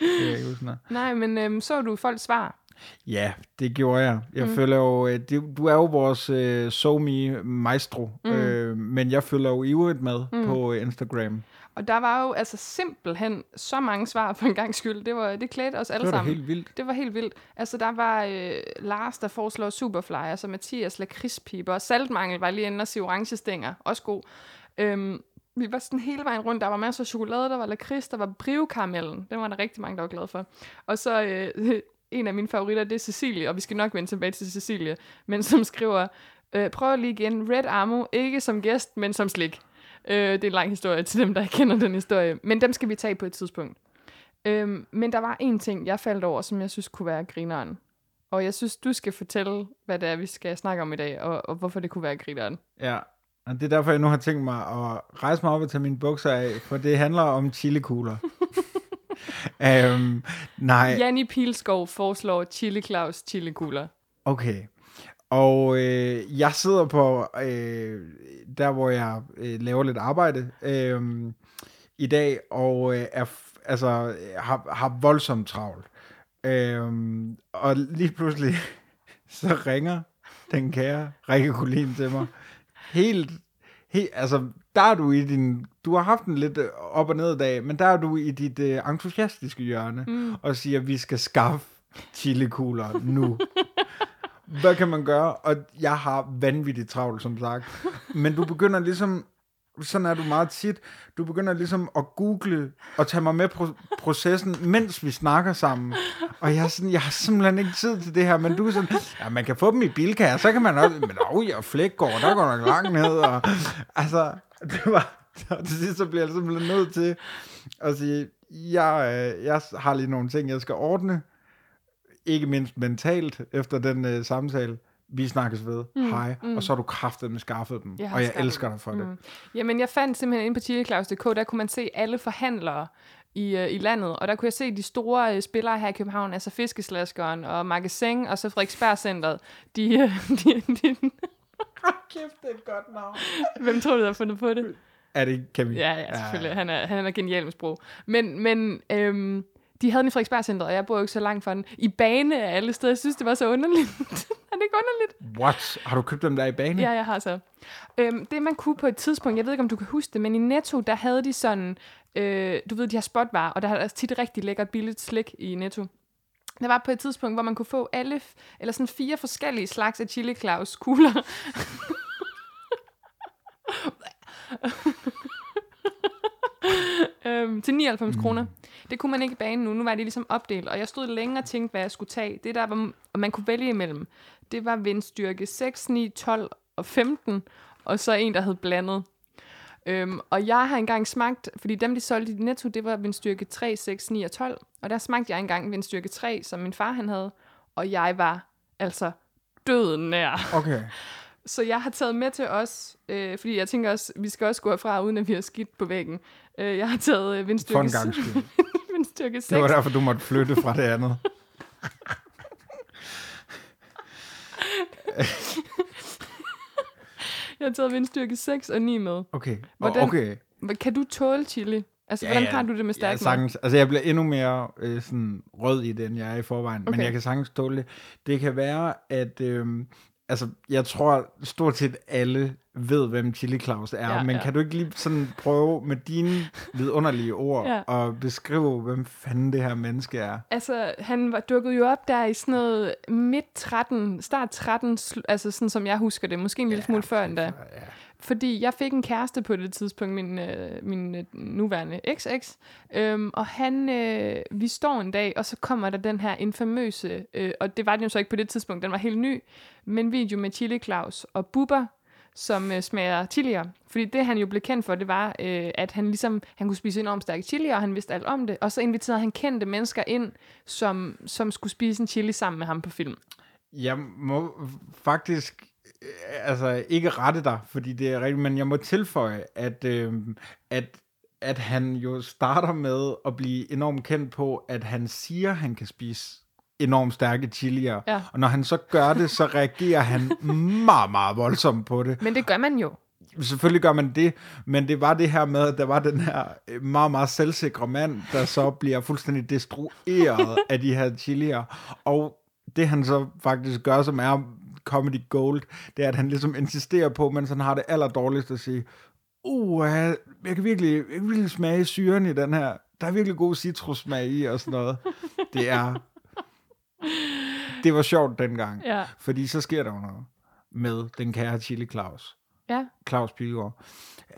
Det er ikke huske noget.
Nej, men øhm, så du folks svar?
Ja, det gjorde jeg. Jeg mm. føler jo, øh, det, du er jo vores øh, SoMe maestro, mm. øh, men jeg følger jo ivrigt med mm. på øh, Instagram.
Og der var jo altså simpelthen så mange svar for en gang skyld. Det, var, det klædte os alle
Det var
sammen.
helt vildt.
Det var helt vildt. Altså, der var øh, Lars, der foreslår Superfly, altså Mathias lakridspiber, og saltmangel var lige inde og sige orange stænger. Også god. Øhm, vi var sådan hele vejen rundt. Der var masser af chokolade, der var lakrids, der var brivkaramellen. Den var der rigtig mange, der var glade for. Og så øh, en af mine favoritter, det er Cecilie, og vi skal nok vende tilbage til Cecilie, men som skriver, øh, prøv lige igen, Red Amo, ikke som gæst, men som slik. Øh, det er en lang historie til dem, der ikke kender den historie, men dem skal vi tage på et tidspunkt. Øhm, men der var en ting, jeg faldt over, som jeg synes kunne være grineren. Og jeg synes, du skal fortælle, hvad det er, vi skal snakke om i dag, og, og hvorfor det kunne være grineren.
Ja, og det er derfor, jeg nu har tænkt mig at rejse mig op og tage mine bukser af, for det handler om chilikugler. um, nej,
Janni Pilskov foreslår Chili Claus chili-kugler.
okay. Og øh, jeg sidder på øh, der, hvor jeg øh, laver lidt arbejde øh, i dag, og øh, er, altså, har, har voldsomt travlt. Øh, og lige pludselig, så ringer den kære Rikke Kulin til mig. Helt, helt, altså, der er du i din, du har haft en lidt øh, op- og ned dag, men der er du i dit øh, entusiastiske hjørne, mm. og siger, at vi skal skaffe chilikugler nu. Hvad kan man gøre? Og jeg har vanvittigt travlt, som sagt. Men du begynder ligesom, sådan er du meget tit, du begynder ligesom at google og tage mig med pro- processen, mens vi snakker sammen. Og jeg er sådan, jeg har simpelthen ikke tid til det her, men du er sådan, ja, man kan få dem i bilkager, så kan man også, men åh, jeg flækgård, der går nok langt ned, og altså, det var, og til sidst så bliver jeg simpelthen nødt til at sige, jeg, øh, jeg har lige nogle ting, jeg skal ordne, ikke mindst mentalt efter den øh, samtale. Vi snakkes ved. Mm, Hej. Mm. Og så har du kraftet med skaffet dem.
Jeg
og jeg
skaffet
elsker dig for mm. det.
Jamen, jeg fandt simpelthen inde på chiliklaus.dk, der kunne man se alle forhandlere i, øh, i landet, og der kunne jeg se de store øh, spillere her i København, altså Fiskeslaskeren og Magasin, og så Frederiksberg Centeret. De, øh, de, de,
Kæft, det er et godt navn.
hvem tror du, der har fundet på det?
Er det Kevin?
Ja, ja, selvfølgelig. Han er, han er genial med sprog. Men, men øhm, de havde den i Frederiksberg og jeg bor jo ikke så langt fra den. I bane af alle steder. Jeg synes, det var så underligt. er det ikke underligt?
What? Har du købt dem der i bane?
Ja, jeg har så. Øhm, det man kunne på et tidspunkt, jeg ved ikke, om du kan huske det, men i Netto, der havde de sådan, øh, du ved, de har spotvarer, og der er altså tit rigtig lækkert billigt slik i Netto. Der var på et tidspunkt, hvor man kunne få alle, eller sådan fire forskellige slags af chili Claus kugler. øhm, til 99 mm. kroner. Det kunne man ikke i banen nu. Nu var det ligesom opdelt, og jeg stod længe og tænkte, hvad jeg skulle tage. Det der, var, og man kunne vælge imellem, det var vindstyrke 6, 9, 12 og 15, og så en, der hed blandet. Øhm, og jeg har engang smagt, fordi dem, de solgte i Netto, det var vindstyrke 3, 6, 9 og 12. Og der smagte jeg engang vindstyrke 3, som min far han havde. Og jeg var altså døden nær.
Okay.
Så jeg har taget med til os, øh, fordi jeg tænker også, vi skal også gå herfra, uden at vi har skidt på væggen. Øh, jeg har taget øh,
For
vindstyrke,
en gang skyld.
vindstyrke 6.
Det var derfor, du måtte flytte fra det andet.
Jeg har taget vindstyrke 6 og 9 med.
Okay.
Hvordan-
Okay.
Kan du tåle chili? Altså,
Ja,
hvordan
ja.
har du det med
Ja,
stærk mad?
sagtens. Altså, jeg bliver endnu mere øh, sådan rød i det, end jeg er i forvejen. Okay. Men jeg kan sagtens tåle det. Det kan være, at... Øh, altså, jeg tror stort set alle ved, hvem Chili Claus er.
Ja,
men
ja.
kan du ikke lige sådan prøve med dine vidunderlige ord
Ja.
at beskrive, hvem fanden det her menneske er?
Altså, han var dukket jo op der i sådan noget midt 13, start 13, sl- altså sådan som jeg husker det, måske en lille smule før endda.
Ja.
Fordi jeg fik en kæreste på det tidspunkt, min, øh, min øh, nuværende XX, øhm, og han, øh, vi står en dag, og så kommer der den her infamøse, øh, og det var den jo så ikke på det tidspunkt, den var helt ny, men video med Chili Claus og Bubber, som øh, smager chilier. Fordi det, han jo blev kendt for, det var, øh, at han ligesom, han kunne spise enormt stærke chilier, og han vidste alt om det. Og så inviterede han kendte mennesker ind, som, som skulle spise en chili sammen med ham på film.
Jeg må faktisk altså ikke rette dig, fordi det er rigtigt, men jeg må tilføje, at, øh, at, at han jo starter med at blive enormt kendt på, at han siger, at han kan spise enormt stærke chilier.
Ja.
Og når han så gør det, så reagerer han meget, meget voldsomt på det.
Men det gør man jo.
Selvfølgelig gør man det, men det var det her med, at der var den her øh, meget, meget selvsikre mand, der så bliver fuldstændig destrueret af de her chilier. Og det han så faktisk gør, som er comedy gold, det er, at han ligesom insisterer på, mens han har det aller dårligst at sige, uh, jeg kan virkelig, jeg kan virkelig smage syren i den her. Der er virkelig god citrussmag i og sådan noget. Det er... Det var sjovt dengang.
Ja.
Fordi så sker der jo noget med den kære Chili Claus.
Ja,
Claus Pilgaard.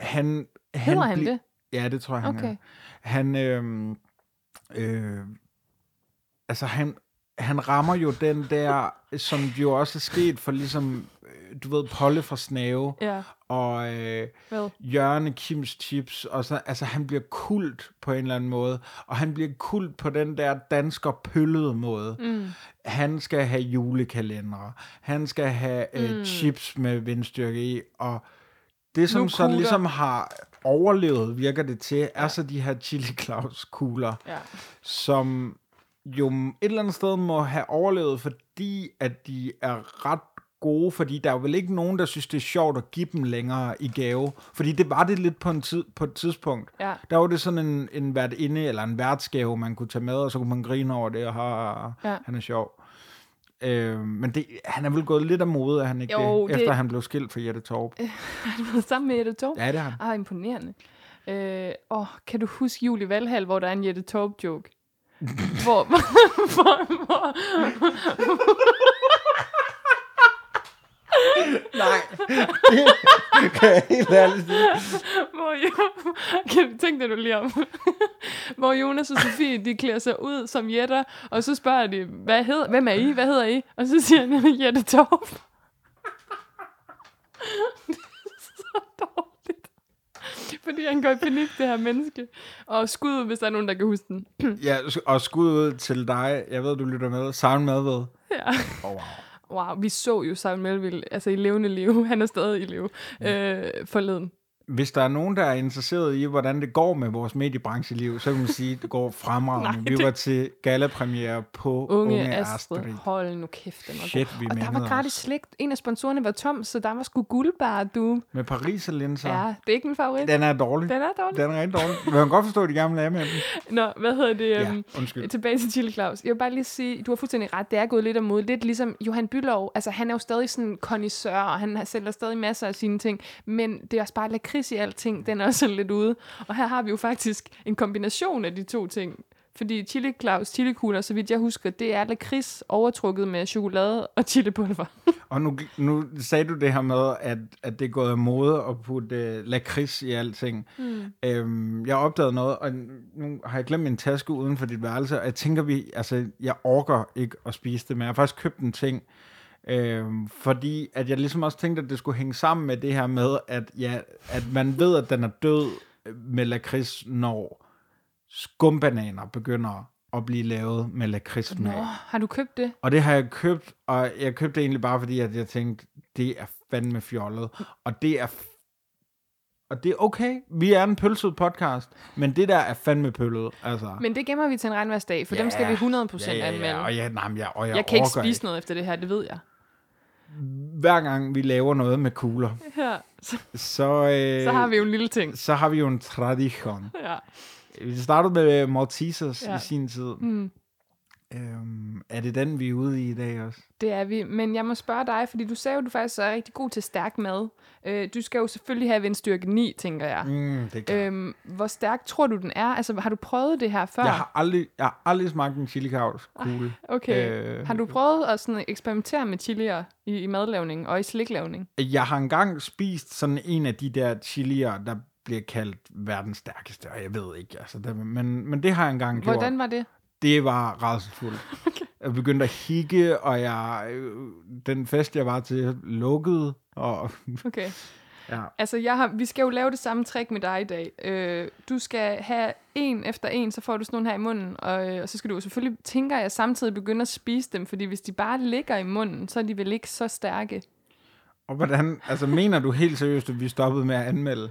Han,
hedder han
bli-
det?
Ja, det tror jeg, han
Okay.
er. Han, øh, øh, altså han, han rammer jo den der, som jo også er sket for ligesom, øh, du ved, Polle fra Snave,
Ja,
og øh,
hvad?
Jørgen Kims Chips, og så, altså han bliver kult på en eller anden måde, og han bliver kult på den der dansker pøllede måde.
Mm.
Han skal have julekalendere, han skal have øh,
Mm.
chips med vindstyrke i, og det som så ligesom har overlevet, virker det til, er så de her Chili Claus kugler,
Ja.
som jo et eller andet sted må have overlevet, fordi at de er ret gode, fordi der er vel ikke nogen, der synes, det er sjovt at give dem længere i gave. Fordi det var det lidt på, en tid, på et tidspunkt.
Ja.
Der var det sådan en, en værtinde eller en værtsgave, man kunne tage med, og så kunne man grine over det, og ha,
Ja.
han er sjov. Øh, men det, han er vel gået lidt af mode, at han ikke
Jo,
det,
det-
efter han blev skilt fra Jette Torp.
Har du været sammen med Jette Torp?
Ja, det har han.
Ah, imponerende. Øh, åh, kan du huske Julie Valhall, hvor der er en Jette Torp-joke? Hvor, hvor, hvor,
Nej, det kan jeg helt ærligt sige.
hvor jo, kan du tænke dig du lige om? hvor Jonas og Sofie, de klæder sig ud som jætter, og så spørger de, hvad hed, hvem er I? Hvad hedder I? Og så siger han, Jette Torp. det er så dårligt. Fordi han går i panik, det her menneske. Og skud, hvis der er nogen, der kan huske den.
Ja, og skud ud til dig. Jeg ved, du lytter med. Søren Madved.
ja.
Oh, wow.
Wow, vi så jo Simon Melville, altså i levende liv. Han er stadig i live. Øh, forleden.
Hvis der er nogen, der er interesseret i, hvordan det går med vores mediebrancheliv, så kan man sige, at det går fremragende.
Nej,
vi
det-
var til gallapremiere på
Unge,
Unge,
Astrid.
Astrid.
Hold nu kæft, den var
Shit, vi
Og der var gratis slik. En af sponsorerne var tom, så der var sgu guldbar, du.
Med Paris og linser.
Ja, det er ikke min favorit.
Den er dårlig.
Den er dårlig.
Den er rigtig dårlig. Man kan godt forstå, at de gerne vil have med den.
Nå, hvad hedder det?
Ja,
øhm,
undskyld.
Tilbage til Chili Claus. Jeg vil bare lige sige, du har fuldstændig ret, det er gået lidt imod. Lidt ligesom Johan Bylov, altså han er jo stadig sådan en og han sælger stadig masser af sine ting, men det er også bare lakrids i alting, den er også sådan lidt ude. Og her har vi jo faktisk en kombination af de to ting. Fordi Chili Claus chilikugler, så vidt jeg husker, det er lakrids overtrukket med chokolade og chilipulver.
Og nu, nu sagde du det her med, at, at det er gået af mode at putte uh, lakrids i alting. Mm. Øhm, jeg opdagede noget, og nu har jeg glemt min taske uden for dit værelse, og jeg tænker, vi, altså, jeg orker ikke at spise det, men jeg har faktisk købt en ting, øhm, fordi at jeg ligesom også tænkte, at det skulle hænge sammen med det her med, at, ja, at man ved, at den er død med lakrids, når skumbananer begynder at blive lavet med lakridssmag.
Nå, har du købt det?
Og det har jeg købt, og jeg købte det egentlig bare fordi, at jeg tænkte, det er fandme fjollet. Og det er, og det er okay. Vi er en pølset podcast, men det der er fandme pøllet. Altså.
Men det gemmer vi til en regnværsdag, for dem skal vi 100%
ja, ja,
anmelde.
ja, og, ja, nej, men jeg, og jeg,
jeg kan ikke spise noget efter det her, det ved jeg.
Hver gang vi laver noget med kugler,
Ja, så,
så, øh,
så har vi jo en lille ting.
så har vi jo en tradition.
Ja.
Vi startede med Maltesers
Ja.
i sin tid.
Mm.
Øhm, er det den, vi er ude i i dag også?
Det er vi. Men jeg må spørge dig, fordi du sagde jo, du faktisk er rigtig god til stærk mad. Øh, du skal jo selvfølgelig have vindstyrke 9, tænker jeg.
Mm, det er klart.
Øhm, hvor stærk tror du, den er? Altså, har du prøvet det her før?
Jeg har aldrig, jeg har aldrig smagt en chili kugle.
Okay.
Øh,
Har du prøvet at sådan eksperimentere med chilier i, i madlavning og i sliklavning?
Jeg har engang spist sådan en af de der chilier, der bliver kaldt verdens stærkeste, og jeg ved ikke, altså, det, men, men det har jeg engang gjort.
Hvordan var det?
Det var rædselsfuldt. Okay. Jeg begyndte at hikke, og jeg, øh, den fest, jeg var til, lukkede. Og,
Okay.
ja.
Altså, jeg har, vi skal jo lave det samme trick med dig i dag. Øh, du skal have en efter en, så får du sådan nogle her i munden, og, øh, og så skal du selvfølgelig, tænker jeg, samtidig begynde at spise dem, fordi hvis de bare ligger i munden, så er de vel ikke så stærke.
Og hvordan, altså mener du helt seriøst, at vi stoppede med at anmelde?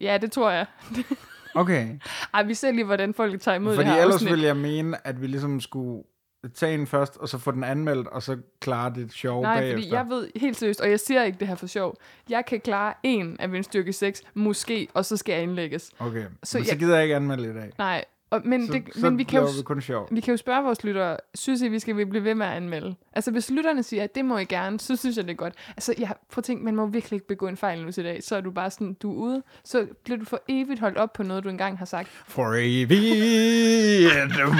Ja, det tror jeg.
Okay.
Ej, vi ser lige, hvordan folk tager imod
Fordi
det her
ellers
afsnit.
ville jeg mene, at vi ligesom skulle tage en først, og så få den anmeldt, og så klare det sjove
Nej,
bagefter.
fordi jeg ved helt seriøst, og jeg siger ikke det her for sjov, jeg kan klare en af min styrke 6, måske, og så skal jeg indlægges.
Okay,
Så
så, men så
jeg-
gider jeg ikke anmelde i dag.
Nej, og, men,
Så,
det,
så
men vi kan jo
vi kun sjov.
Vi kan jo spørge vores lyttere, synes I, vi skal blive ved med at anmelde? Altså, hvis lytterne siger, at det må I gerne, så synes jeg, det er godt. Altså, jeg, prøv at tænke, man må virkelig ikke begå en fejl nu til dag. Så er du bare sådan, du er ude. Så bliver du for evigt holdt op på noget, du engang har sagt.
For evigt,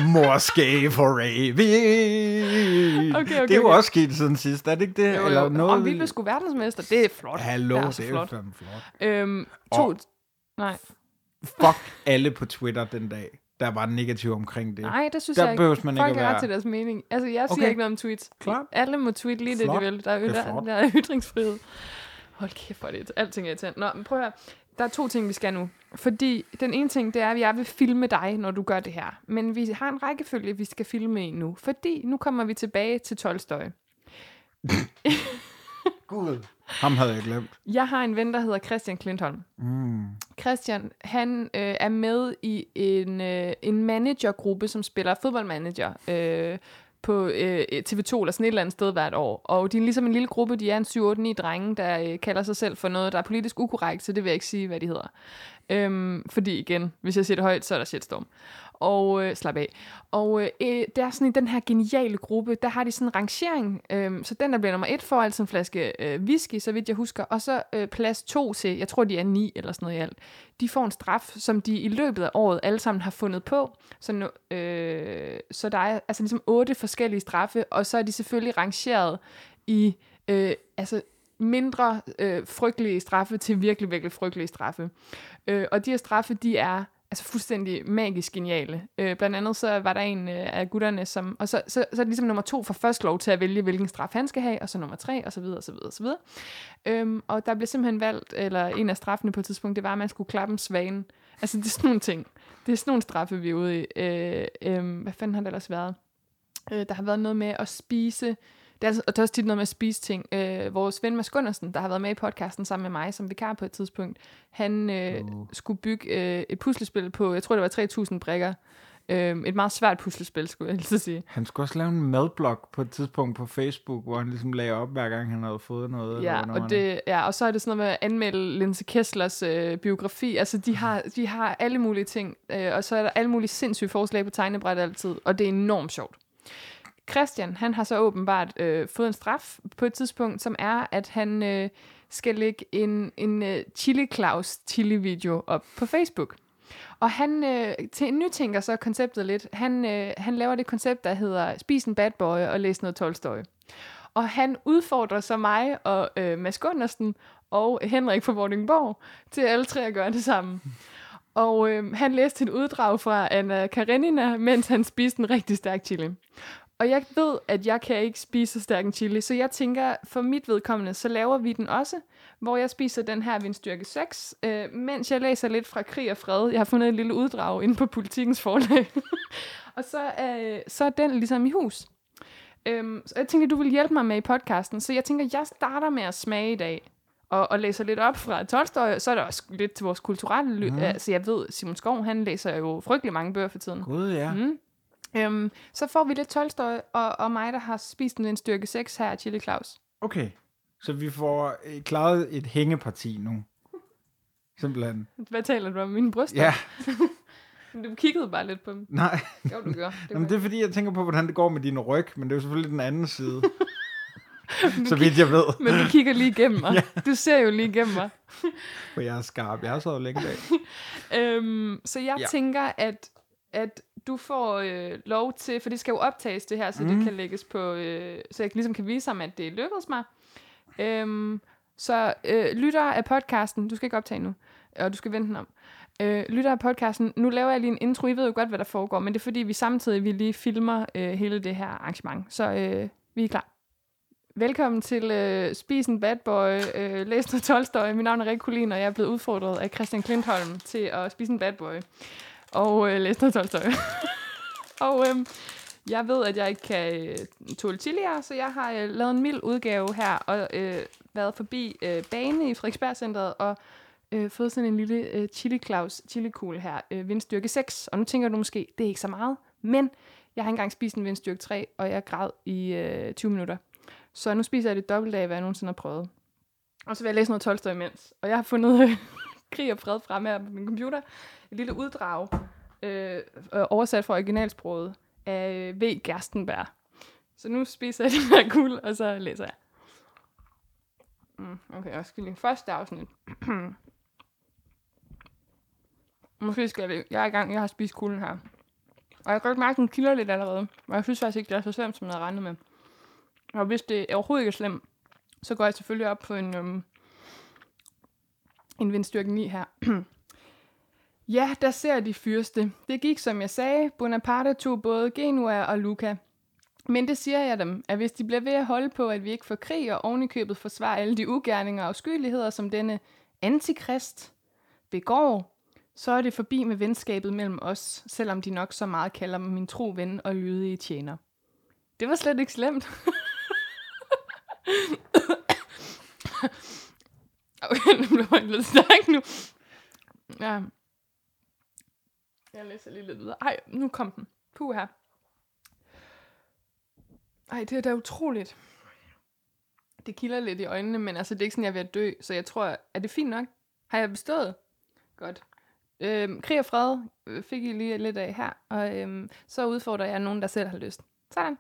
måske for evigt.
Okay, okay,
det er jo
okay.
også sket siden sidst, er det ikke det?
Jo,
Eller
jo.
noget,
Og vi blev sgu verdensmester. Det er flot.
Hallo,
det er
det er
flot.
flot.
Øhm, to...
Og-
Nej,
Fuck alle på Twitter den dag, der var negativ omkring det.
nej, det synes
Der
jeg ikke.
man
Folk har ret til deres mening. Altså, jeg siger
Okay.
ikke noget om tweets.
Klart.
Alle må tweete lige det,
Flot.
de vil. Der er,
Det er
der, er ytringsfrihed. Hold kæft, hvor er det alting er irriterende. Nå, men prøv at høre. Der er to ting, vi skal nu. Fordi den ene ting, det er, at jeg vil filme dig, når du gør det her. Men vi har en rækkefølge, vi skal filme i nu. Fordi nu kommer vi tilbage til Tolstoy.
Gud. Ham havde jeg glemt.
Jeg har en ven, der hedder Christian Klintholm.
Mm.
Christian, han øh, er med i en, øh, en managergruppe, som spiller fodboldmanager øh, på øh, TV2 eller sådan et eller andet sted hvert år. Og de er ligesom en lille gruppe, de er en 7-8-9 drenge, der øh, kalder sig selv for noget, der er politisk ukorrekt, så det vil jeg ikke sige, hvad de hedder. Øhm, fordi igen, hvis jeg siger det højt, så er der shitstorm. Og øh, slap af. Og øh, øh det er sådan i den her geniale gruppe, der har de sådan en rangering. Øh, så den, der bliver nummer et, får altså en flaske øh, whisky, så vidt jeg husker. Og så øh, plads to til, jeg tror, de er ni eller sådan noget i alt. De får en straf, som de i løbet af året alle sammen har fundet på. Så, nu, øh, så der er altså ligesom otte forskellige straffe, og så er de selvfølgelig rangeret i øh, altså mindre øh, frygtelige straffe til virkelig, virkelig frygtelige straffe. Øh, og de her straffe, de er altså fuldstændig magisk geniale. Øh, blandt andet så var der en øh, af gutterne, som... Og så, så, så er det ligesom nummer to for først lov til at vælge, hvilken straf han skal have, og så nummer tre, og så videre, og så videre, og så videre. Øhm, og der blev simpelthen valgt, eller en af straffene på et tidspunkt, det var, at man skulle klappe en svane. Altså, det er sådan nogle ting. Det er sådan nogle straffe, vi er ude i. Øh, øh, hvad fanden har det ellers været? Øh, der har været noget med at spise... Det er, altså, og der er også tit noget med at spise ting. Øh, vores ven Mads Gundersen, der har været med i podcasten sammen med mig som vikar på et tidspunkt, han øh,
Uh.
skulle bygge øh, et puslespil på, jeg tror det var 3.000 brikker. Øh, et meget svært puslespil, skulle jeg lige sige.
Han skulle også lave en madblog på et tidspunkt på Facebook, hvor han ligesom lagde op, hver gang han havde fået noget.
Ja, og, det, ja, og så er det sådan noget med at anmelde Linse Kesslers øh, biografi. Altså, de har, de har alle mulige ting, øh, og så er der alle mulige sindssyge forslag på tegnebræt altid, og det er enormt sjovt. Christian, han har så åbenbart øh, fået en straf på et tidspunkt, som er, at han øh, skal lægge en, en øh, Chili Claus chili-video op på Facebook. Og han øh, til, nytænker så konceptet lidt. Han, øh, han laver det koncept, der hedder Spis en bad boy og læs noget Tolstoy. Og han udfordrer så mig og øh, Mads Gundersen og Henrik fra Vordingborg til alle tre at gøre det samme. Og øh, han læste et uddrag fra Anna Karenina, mens han spiste en rigtig stærk chili. Og jeg ved, at jeg kan ikke spise så stærk en chili, så jeg tænker, for mit vedkommende, så laver vi den også, hvor jeg spiser den her vindstyrke 6, øh, mens jeg læser lidt fra Krig og Fred. Jeg har fundet et lille uddrag inde på politikens forlag. og så, øh, så er den ligesom i hus. Øhm, så jeg tænkte, at du vil hjælpe mig med i podcasten, så jeg tænker, at jeg starter med at smage i dag, og, og læser lidt op fra Tolstoy, så er der også lidt til vores kulturelle ly- mm. Altså jeg ved, Simon Skov, han læser jo frygtelig mange bøger for tiden.
Gud, ja.
Mm. Øhm, så får vi lidt Tolstoy, og, og mig, der har spist en styrke 6 her, Chili Claus.
Okay. Så vi får øh, klaret et hængeparti nu. Simpelthen.
Hvad taler du om? Mine bryster?
Ja,
Du kiggede bare lidt på dem.
nej.
Jo, du gør. Det
Jamen, det er fordi, jeg tænker på, hvordan det går med din ryg, men det er jo selvfølgelig den anden side. så vidt jeg ved.
Men du kigger lige igennem mig. Du ser jo lige igennem mig.
For jeg er skarp. Jeg har så længe bag.
Øhm, så jeg
Ja.
ja. tænker, at, at du får øh, lov til, for det skal jo optages det her, så mm. det kan lægges på, øh, så jeg ligesom kan vise ham, at det lykkedes mig. Øhm, så øh, lytter af podcasten, du skal ikke optage nu, og du skal vente den om. Øh, lytter af podcasten, nu laver jeg lige en intro. I ved jo godt, hvad der foregår, men det er fordi, vi samtidig vi lige filmer øh, hele det her arrangement. Så øh, vi er klar. Velkommen til øh, Spisen Bad Boy, øh, læs noget Tolstoy. Mit navn er Rik Kulin, og jeg er blevet udfordret af Christian Klintholm til at spise en Bad Boy. Og øh, læste noget Tolstoy. og øh, jeg ved, at jeg ikke kan øh, tåle chilier, så jeg har øh, lavet en mild udgave her, og øh, været forbi øh, Bane i Frederiksberg og øh, fået sådan en lille øh, chili Claus chili cool her, øh, vindstyrke 6. Og nu tænker du måske, det er ikke så meget, men jeg har engang spist en vindstyrke 3, og jeg græd i øh, 20 minutter. Så nu spiser jeg det dobbelt af, hvad jeg nogensinde har prøvet. Og så vil jeg læse noget Tolstoy imens. Og jeg har fundet øh, Krig og Fred frem her på min computer. Et lille uddrag, øh, øh oversat fra originalsproget af øh, V. Gerstenberg. Så nu spiser jeg den her guld, og så læser jeg. Mm, okay, jeg skal lige første afsnit. Måske skal jeg Jeg er i gang, jeg har spist kulden her. Og jeg kan godt mærke, at den kilder lidt allerede. Og jeg synes faktisk ikke, det er så slemt, som jeg havde regnet med. Og hvis det overhovedet ikke er slemt, så går jeg selvfølgelig op på en, øhm, en vindstyrke 9 her. ja, der ser de fyrste. Det gik, som jeg sagde. Bonaparte tog både Genua og Luca. Men det siger jeg dem, at hvis de bliver ved at holde på, at vi ikke får krig og ovenikøbet forsvarer alle de ugerninger og skyldigheder, som denne antikrist begår, så er det forbi med venskabet mellem os, selvom de nok så meget kalder mig min tro ven og lydige tjener. Det var slet ikke slemt okay, nu bliver jeg lidt stærk nu. Ja. Jeg læser lige lidt videre. Ej, nu kom den. Puh her. Ej, det er da utroligt. Det kilder lidt i øjnene, men altså, det er ikke sådan, jeg er ved at dø, så jeg tror, er det fint nok? Har jeg bestået? Godt. Øhm, krig og fred øh, fik I lige lidt af her, og øhm, så udfordrer jeg nogen, der selv har lyst. Sådan.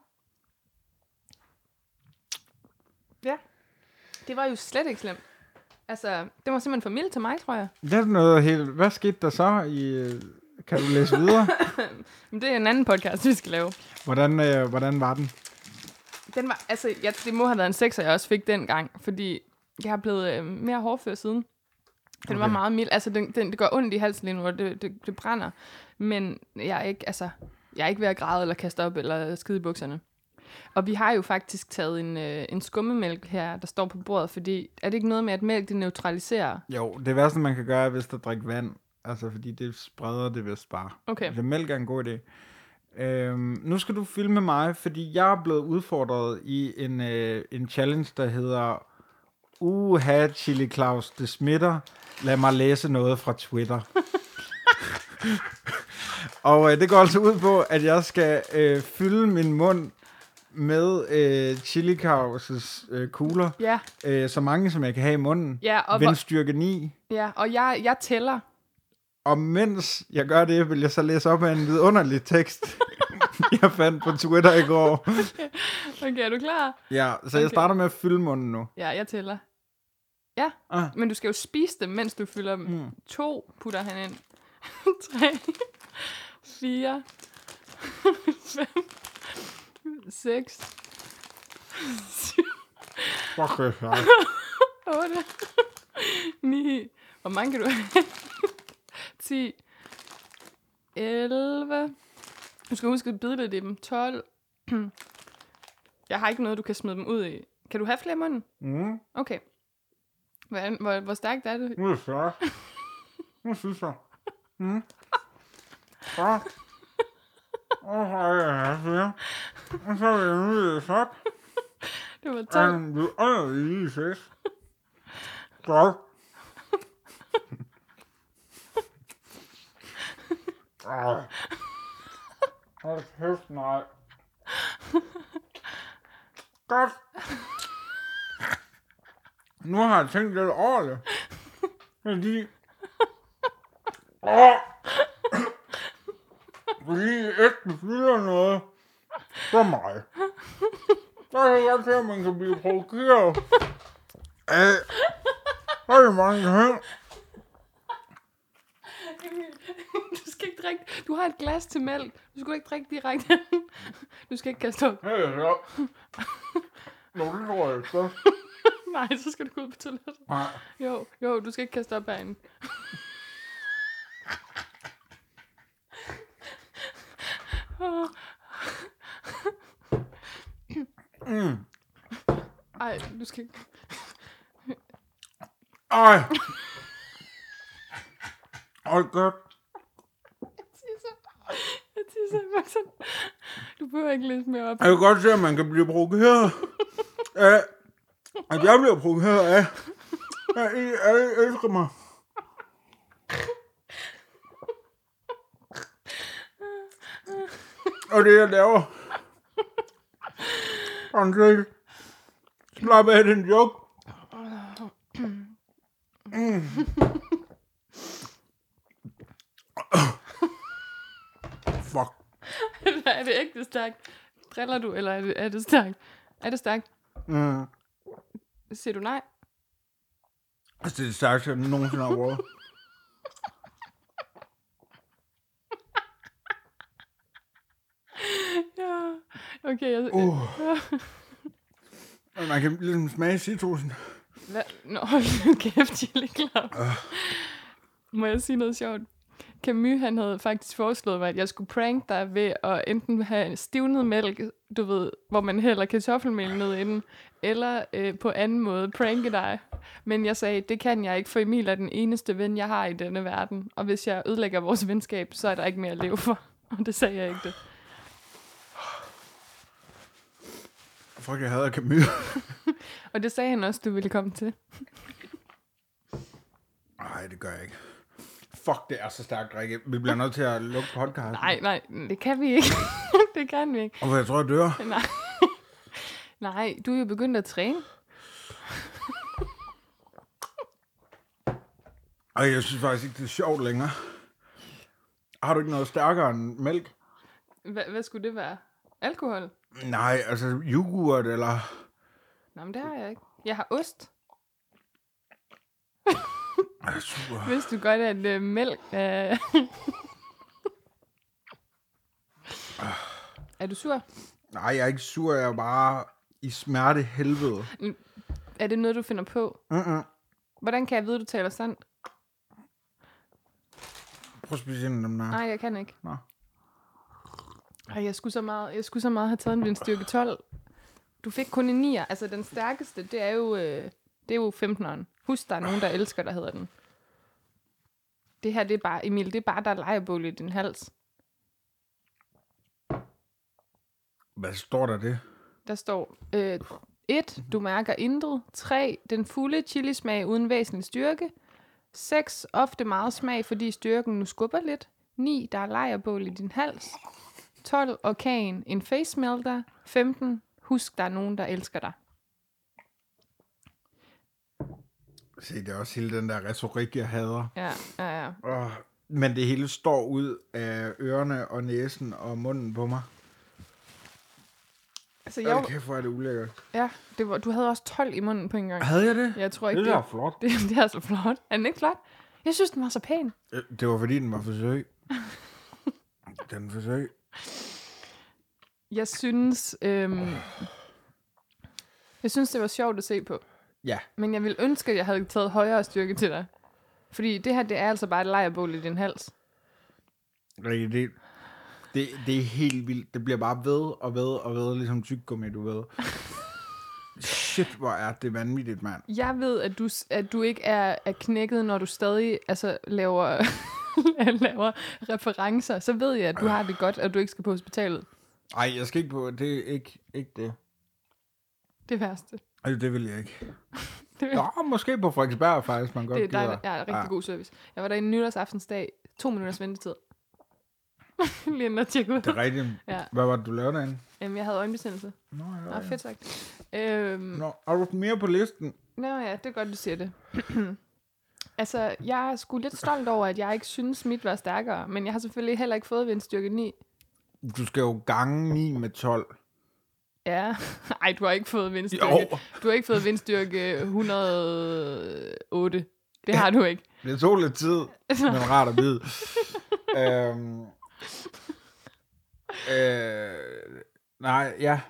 Ja. Det var jo slet ikke slemt. Altså, det var simpelthen for mildt til mig, tror jeg.
Det er noget helt... Hvad skete der så i... øh, Kan du læse videre?
Men det er en anden podcast, vi skal lave.
Hvordan, øh, hvordan var den?
Den var, altså, ja, det må have været en sekser, jeg også fik dengang, fordi jeg har blevet øh, mere hårdfør siden. Den okay. var meget mild. Altså, den, den, det gør ondt i halsen lige nu, og det, det, det brænder. Men jeg er ikke, altså, jeg er ikke ved at græde eller kaste op eller skide i bukserne. Og vi har jo faktisk taget en, øh, en skummemælk her, der står på bordet, fordi er det ikke noget med, at mælk det neutraliserer?
Jo, det værste, man kan gøre, er, hvis der drikker vand. Altså, fordi det spreder det vist bare.
Okay.
Det mælk er en god idé. Øhm, nu skal du filme mig, fordi jeg er blevet udfordret i en, øh, en challenge, der hedder Uha, Chili Claus, det smitter. Lad mig læse noget fra Twitter. Og øh, det går altså ud på, at jeg skal øh, fylde min mund med øh, Chili Claus' øh, kugler.
Ja,
Øh, så mange, som jeg kan have i munden.
ja og,
Vindstyrke 9.
ja, og jeg, jeg tæller.
Og mens jeg gør det, vil jeg så læse op af en vidunderlig tekst, jeg fandt på Twitter i går.
Okay, er du klar?
Ja, så jeg
Okay.
starter med at fylde munden nu.
Ja, jeg tæller. Ja,
Ah.
men du skal jo spise dem, mens du fylder dem.
Mm.
To putter han ind. Tre. Fire. Fem. Seks. Syv.
Fuck, det er
Otte. Ni. Hvor mange kan du have? 10. 11. Du skal huske at bide lidt i dem. 12. Jeg har ikke noget, du kan smide dem ud i. Kan du have flere i munden?
Mm,
Okay. Hvor, hvor, hvor stærkt er det?
nu er det flot. Nu synes jeg. Mm. Ja. Så er jeg her. Og så er jeg nu i flot.
Det var 12.
Og du er i ses. Godt. Ah. Hold kæft, nej. Godt. Nu har jeg tænkt lidt over det. Fordi... Åh! Fordi ægte fylder noget for mig. Der er det godt til, at man kan blive provokeret af rigtig mange ting.
Emil, du skal ikke drikke. Du har et glas til mælk. Du skal ikke drikke direkte. Du skal ikke kaste op.
Ja, ja. Nå, det tror jeg ikke.
Nej, så skal du gå ud på toilettet.
Nej.
Jo, jo, du skal ikke kaste op herinde.
Mm.
Ej, du skal ikke...
Ej. Hold godt.
Jeg tisser bukserne. Du behøver ikke læse mere op.
Jeg kan godt se, at man kan blive provokeret af, at jeg bliver provokeret af, at I alle elsker mig. Og det, jeg laver. André, slap af den joke. Mm. Fuck.
er det ægte stærkt? Driller du, eller er det, er det stærkt? Er det stærkt?
Mm.
Siger du nej?
Altså, det er det stærkeste, jeg nogensinde har prøvet.
Ja. Okay, jeg...
Uh. Og man kan ligesom smage citrusen.
Hvad? Nå, hold nu kæft, chili klap. Må jeg sige noget sjovt? Camus, han havde faktisk foreslået mig, at jeg skulle prank dig ved at enten have stivnet mælk, du ved, hvor man hælder kartoffelmel ned inden, eller øh, på anden måde pranke dig. Men jeg sagde, det kan jeg ikke, for Emil er den eneste ven, jeg har i denne verden. Og hvis jeg ødelægger vores venskab, så er der ikke mere at leve for. Og det sagde jeg ikke det.
Fuck, jeg hader Camus.
Og det sagde han også, du ville komme til.
Nej, det gør jeg ikke. Fuck, det er så stærkt, Rikke. Vi bliver nødt til at lukke podcasten.
Nej, nej, det kan vi ikke. det kan vi ikke.
Og jeg tror, jeg dør.
Nej. Nej, du er jo begyndt at træne.
Ej, jeg synes faktisk ikke, det er sjovt længere. Har du ikke noget stærkere end mælk?
Hva, hvad skulle det være? Alkohol?
Nej, altså yoghurt eller...
Nå, men det har jeg ikke. Jeg har ost.
Ej, super.
Hvis du godt, at øh, mælk er... er du sur?
Nej, jeg er ikke sur, jeg er bare i smerte helvede.
Er det noget, du finder på?
Mm-mm.
Hvordan kan jeg vide, du taler sandt?
Prøv at spise ind dem der.
Nej, jeg kan ikke.
Nå.
Ej, jeg skulle så meget, jeg skulle så meget have taget en vindstyrke 12. Du fik kun en 9'er. Altså, den stærkeste, det er jo, øh, det er jo 15'eren. Husk, der er nogen, der elsker, der hedder den. Det her, det er bare, Emil, det er bare, der er lejebål i din hals.
Hvad står der det?
Der står, øh, 1. Du mærker intet. 3. Den fulde chilismag uden væsentlig styrke. 6. Ofte meget smag, fordi styrken nu skubber lidt. 9. Der er lejrebål i din hals. 12. Orkan, en face melter. 15. Husk, der er nogen, der elsker dig.
Se, det er også hele den der retorik, jeg hader.
Ja, ja, ja.
Oh, men det hele står ud af ørerne og næsen og munden på mig.
Altså,
Jeg...
jeg,
kæft, hvor er det ulækkert.
ja, det var, du havde også 12 i munden på en gang.
Havde jeg det?
Jeg tror ikke,
det
det,
er flot.
det, det er så flot. Er den ikke flot? Jeg synes, den var så pæn.
Øh, Det var fordi, den var for søg. Den for søg.
Jeg synes, øhm, jeg synes, det var sjovt at se på.
Ja.
Men jeg vil ønske, at jeg havde taget højere styrke til dig. Fordi det her, det er altså bare et lejrebål i din hals.
Rikke, det, det, det er helt vildt. Det bliver bare ved og ved og ved, ligesom tyggegummi, du ved. Shit, hvor er det vanvittigt, mand.
Jeg ved, at du, at du ikke er, er knækket, når du stadig altså, laver, laver referencer. Så ved jeg, at du har det godt, og du ikke skal på hospitalet.
Ej, jeg skal ikke på, det er ikke, ikke det.
Det værste.
Ej, det vil jeg ikke.
Det,
Nå, måske på Frederiksberg faktisk, man godt
det er
gider.
ja, rigtig
Ja.
god service. Jeg var der i nytårsaftensdag. To minutters ventetid. Lige inden at tjekke ud.
Det er rigtigt.
Ja.
Hvad var det, du lavede derinde?
Jamen, jeg havde øjenbetændelse.
Nå, ja,
Nå,
ja.
fedt sagt. Øhm,
Nå, er du mere på listen?
Nå ja, det er godt, du siger det. altså, jeg er sgu lidt stolt over, at jeg ikke synes, mit var stærkere. Men jeg har selvfølgelig heller ikke fået vindstyrke 9.
Du skal jo gange 9 med 12.
Ja, ej, du har ikke fået vindstyrke.
Jo.
Du har ikke fået vindstyrke 108. Det har du ikke.
Det tog lidt tid, men rart at vide. øhm, øh, nej, ja,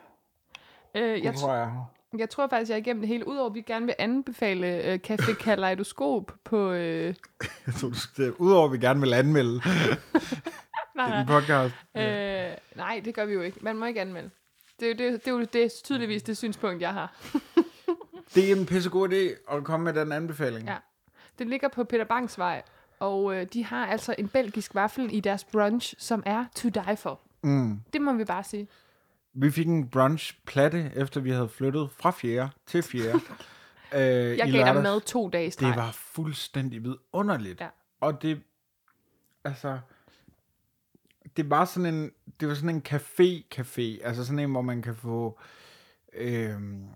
Øh, jeg,
tror jeg.
Jeg tror faktisk, jeg er igennem det hele. Udover, at vi gerne vil anbefale øh, Café Kaleidoskop på... Øh,
Jeg tror, du skal, udover at vi gerne vil anmelde.
nej,
din podcast.
Øh, nej, det gør vi jo ikke. Man må ikke anmelde. Det er jo, det, det, er jo det, tydeligvis det synspunkt, jeg har.
Det er en pissegod idé at komme med den anbefaling.
Ja. Det ligger på Peter Bangs vej, og øh, de har altså en belgisk vaffel i deres brunch, som er to die for.
Mm.
Det må vi bare sige.
Vi fik en brunch platte, efter vi havde flyttet fra fjerde til fjerde. øh,
Jeg
i
gav dig
lørdags.
mad to dage streg.
Det var fuldstændig vidunderligt.
Ja.
Og det, altså, det var sådan en, det var sådan en café-café, altså sådan en, hvor man kan få øhm,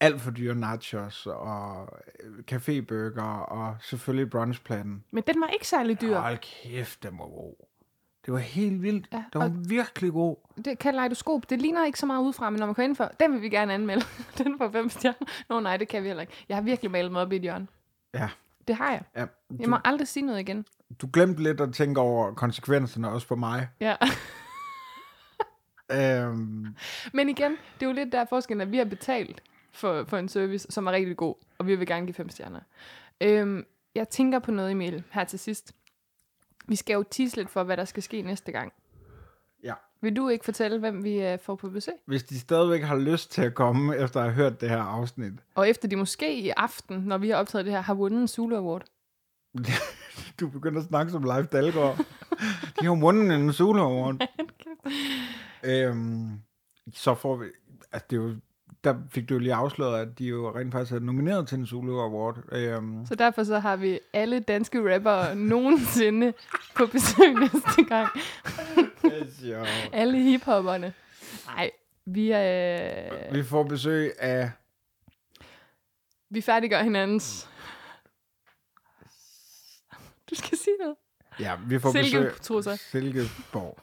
alt for dyre nachos og øh, caféburger og selvfølgelig brunchplatten.
Men den var ikke særlig dyr.
Hold kæft, den var god. Det var helt vildt.
Ja,
den var virkelig god.
Det kaleidoskop, det ligner ikke så meget udefra, men når man går ind for, den vil vi gerne anmelde. den får fem stjerner. Nå nej, det kan vi heller ikke. Jeg har virkelig malet mig op i et hjørne.
Ja.
Det har jeg.
ja
Jeg
du,
må aldrig sige noget igen.
du glemte lidt at tænke over konsekvenserne også for mig.
Ja.
Øhm,
Men igen, det er jo lidt der forskellen, at vi har betalt for, for en service, som er rigtig god, og vi vil gerne give fem stjerner. Øhm, jeg tænker på noget, Emil, her til sidst. Vi skal jo tease lidt for, hvad der skal ske næste gang.
ja.
Vil du ikke fortælle, hvem vi uh, får på besøg?
Hvis de stadigvæk har lyst til at komme, efter at have hørt det her afsnit,
Og efter de måske i aften, når vi har optaget det her, har vundet en Zulu Award.
Du begynder at snakke som Leif Dalgaard. De har vundet en Zulu Award. øhm, så får vi... Altså, det er jo, der fik du lige afsløret, at de jo rent faktisk er nomineret til en Zulu Award. Øhm,
Så derfor så har vi alle danske rappere nogensinde på besøg næste gang. Alle hiphopperne. Nej, vi er...
Vi får besøg af...
Vi færdiggør hinandens... Du skal sige noget.
Ja, vi får besøg...
Silketrusser.
Silkeborg.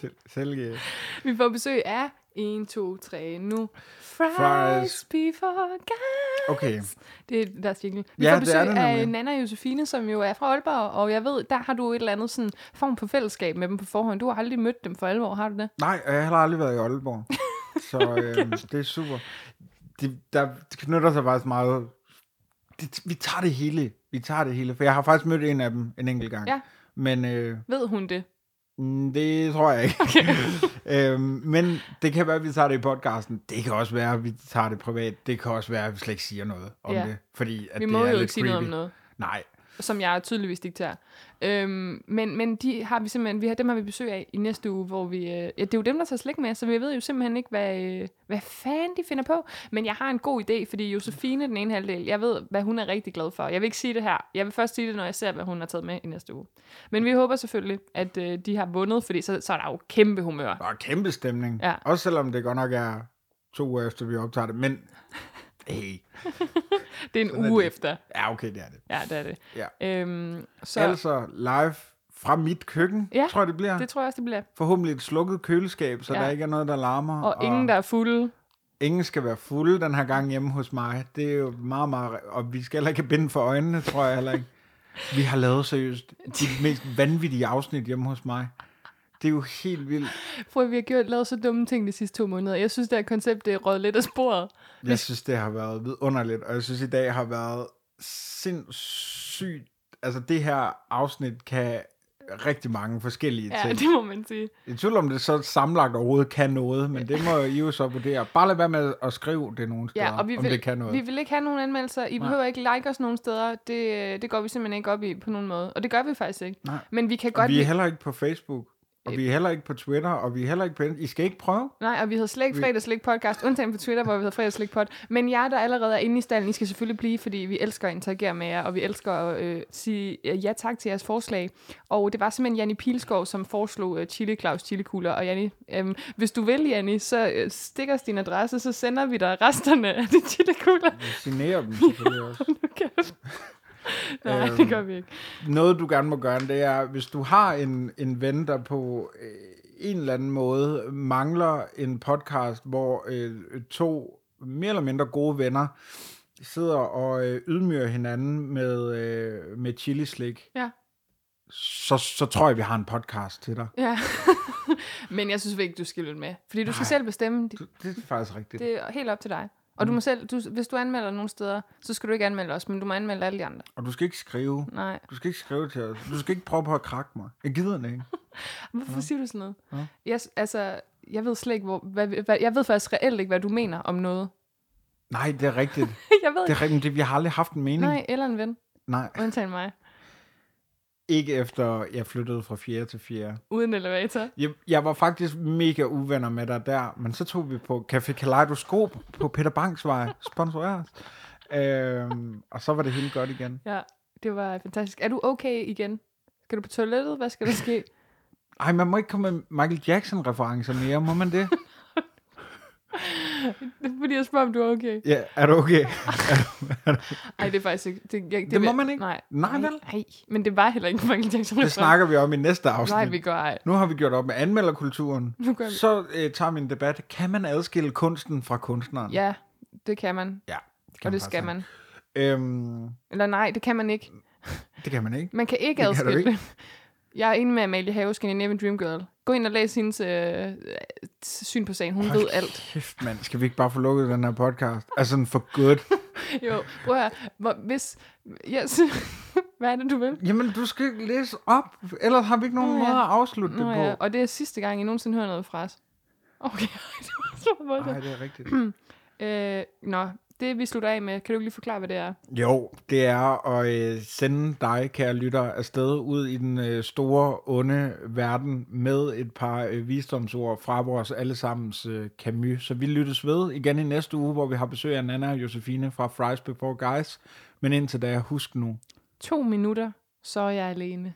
Sil- Silke...
Vi får besøg af 1, 2, 3, nu. Fries,
Fries.
before gas.
Okay.
Det er deres jingle. Vi
Ja,
får
det er
besøg
det
af
nemlig.
Nana Josefine, som jo er fra Aalborg, og jeg ved, der har du et eller andet sådan form for fællesskab med dem på forhånd. Du har aldrig mødt dem for alvor, har du det?
Nej, jeg har aldrig været i Aalborg. Så øhm, det er super. Det, der knytter sig faktisk meget... Det, vi tager det hele. Vi tager det hele. For jeg har faktisk mødt en af dem en enkelt gang.
Ja.
Men øh,
Ved hun det?
Mm, det tror jeg ikke. Okay. øhm, men det kan være, at vi tager det i podcasten. Det kan også være, at vi tager det privat. Det kan også være, at vi slet ikke siger noget om
Ja.
det. Fordi at
Vi
det
må
er
jo
lidt
ikke sige noget om
creepy.
noget.
Nej.
Som jeg tydeligvis dikterer. Øhm, men, men de har vi simpelthen, vi har, dem har vi besøg af i næste uge, hvor vi, øh, ja, det er jo dem, der tager slik med, så vi ved jo simpelthen ikke, hvad, øh, hvad fanden de finder på. Men jeg har en god idé, fordi Josefine, den ene halvdel, jeg ved, hvad hun er rigtig glad for. Jeg vil ikke sige det her. Jeg vil først sige det, når jeg ser, hvad hun har taget med i næste uge. Men vi håber selvfølgelig, at øh, de har vundet, fordi så, så er der jo kæmpe humør.
Er kæmpe stemning.
Ja.
Også selvom det godt nok er to uger efter, vi optager det. Men hey.
Det er en
Sådan er
uge
det.
efter.
Ja, okay, det er det.
Ja, det er det.
Ja.
Øhm, så
Så. Altså live fra mit køkken,
Ja,
tror jeg det bliver.
det tror jeg også, det bliver.
Forhåbentlig et slukket køleskab, så
Ja.
der ikke er noget, der larmer.
Og ingen, der er fulde.
ingen skal være fulde den her gang hjemme hos mig. Det er jo meget, meget... Og vi skal heller ikke have bind for øjnene, tror jeg heller ikke. Vi har lavet seriøst de mest vanvittige afsnit hjemme hos mig. Det er jo helt vildt.
Prøv vi har gjort, lavet så dumme ting de sidste to måneder. Jeg synes, det her koncept det er røget lidt af sporet.
Jeg synes, det har været vidunderligt, og jeg synes, i dag har været sindssygt... Altså, det her afsnit kan rigtig mange forskellige
Ja,
ting.
det må man sige.
I tvivl om det så sammenlagt overhovedet kan noget, men det må I jo så vurdere. Bare lad være med at skrive det nogle steder,
Ja, og vi
om
vil,
det kan noget.
vi vil ikke have nogen anmeldelser. I behøver ikke like os nogen steder. Det, det går vi simpelthen ikke op i på nogen måde. Og det gør vi faktisk ikke.
Nej.
Men vi kan godt
vi er heller ikke på Facebook, og vi er heller ikke på Twitter, og vi er heller ikke på... I skal ikke prøve.
Nej, og vi hedder slet ikke fredagslik podcast, undtagen på Twitter, hvor vi hedder fredagslik pod. Men jer, der allerede er inde i stallen, I skal selvfølgelig blive, fordi vi elsker at interagere med jer, og vi elsker at øh, sige øh, ja tak til jeres forslag. Og det var simpelthen Janni Pilskov, som foreslog øh, Chili Claus chili Og Janni, øh, hvis du vil, Janni, så øh, stik os din adresse, så sender vi dig resterne af de chili
Vi signerer dem selvfølgelig også.
Nej,
Øhm.
det gør vi ikke.
Noget, du gerne må gøre, det er, hvis du har en, en ven, der på øh, en eller anden måde mangler en podcast, hvor øh, to mere eller mindre gode venner sidder og øh, ydmyger hinanden med, øh, med chilislik,
Ja.
så, så tror jeg, vi har en podcast til dig.
Ja. Men jeg synes ikke, du skal lytte med. Fordi du skal
Nej.
selv bestemme.
Du- Det er faktisk rigtigt.
Det er helt op til dig. Og du må selv, du, hvis du anmelder nogle steder, så skal du ikke anmelde os, men du må anmelde alle de andre.
Og du skal ikke skrive.
Nej.
Du skal ikke skrive til os. Du skal ikke prøve på at krakke mig. Jeg gider det ikke.
Hvorfor
Ja.
siger du sådan noget?
Ja.
Jeg, altså, jeg ved slet ikke, hvor, hvad, hvad, jeg ved faktisk reelt ikke, hvad du mener om noget.
Nej, det er rigtigt.
jeg ved
Det er rigtigt. Det, vi har aldrig haft en mening.
Nej, eller en ven.
Nej.
Undtagen mig.
Ikke efter jeg flyttede fra 4. til 4.
Uden elevator.
Jeg, jeg var faktisk mega uvenner med dig der, men så tog vi på Café Kaleidoskop på Peter Banks vej, sponsoreret. Øhm, og så var det helt godt igen.
Ja, det var fantastisk. Er du okay igen? Skal du på toilettet? Hvad skal der ske?
Ej, man må ikke komme med Michael Jackson-referencer mere, må man det?
Det er fordi, jeg spørger, om du er okay.
Ja, er du okay?
Nej, det er faktisk ikke. Det, jeg,
Det må
vil-
man ikke.
Nej,
Nej, vel?
Nej, men det var heller ikke Michael Jackson.
Det snakker vi om i næste afsnit.
Nej, vi gør ej.
Nu har vi gjort op med anmelderkulturen.
Nu gør vi.
Så øh, tager vi en debat. Kan man adskille kunsten fra kunstneren?
Ja, det kan man.
ja det
og det
faktisk
skal man.
Øhm,
Eller nej, det kan man ikke.
det kan man ikke.
Man kan ikke
Det kan
adskille det. Jeg er enig med Amalie Have, Scandinavian Dream Girl. Gå ind og læs hendes øh, syn på sagen. Hun
Hold
ved alt.
Kæft, mand. Skal vi ikke bare få lukket den her podcast? Altså sådan for godt.
Jo, prøv at. Hvor, hvis... Yes. Hvad er det, du vil?
Jamen, du skal læse op. Ellers har vi ikke nogen måde
ja.
at afslutte
Nå,
det på.
ja. Og det er sidste gang, I nogensinde hører noget fra os. Okay, det var så
Nej,
voldsomt.
det er rigtigt.
Øh, nå, det vi slutter af med, kan du ikke lige forklare, hvad det er?
Jo, det er at øh, sende dig, kære lytter, afsted ud i den øh, store, onde verden med et par øh, visdomsord fra vores allesammens øh, Camus. Så vi lyttes ved igen i næste uge, hvor vi har besøg af Nana og Josefine fra Fries Before Guys. Men indtil da, husk nu,
To minutter, så er jeg alene.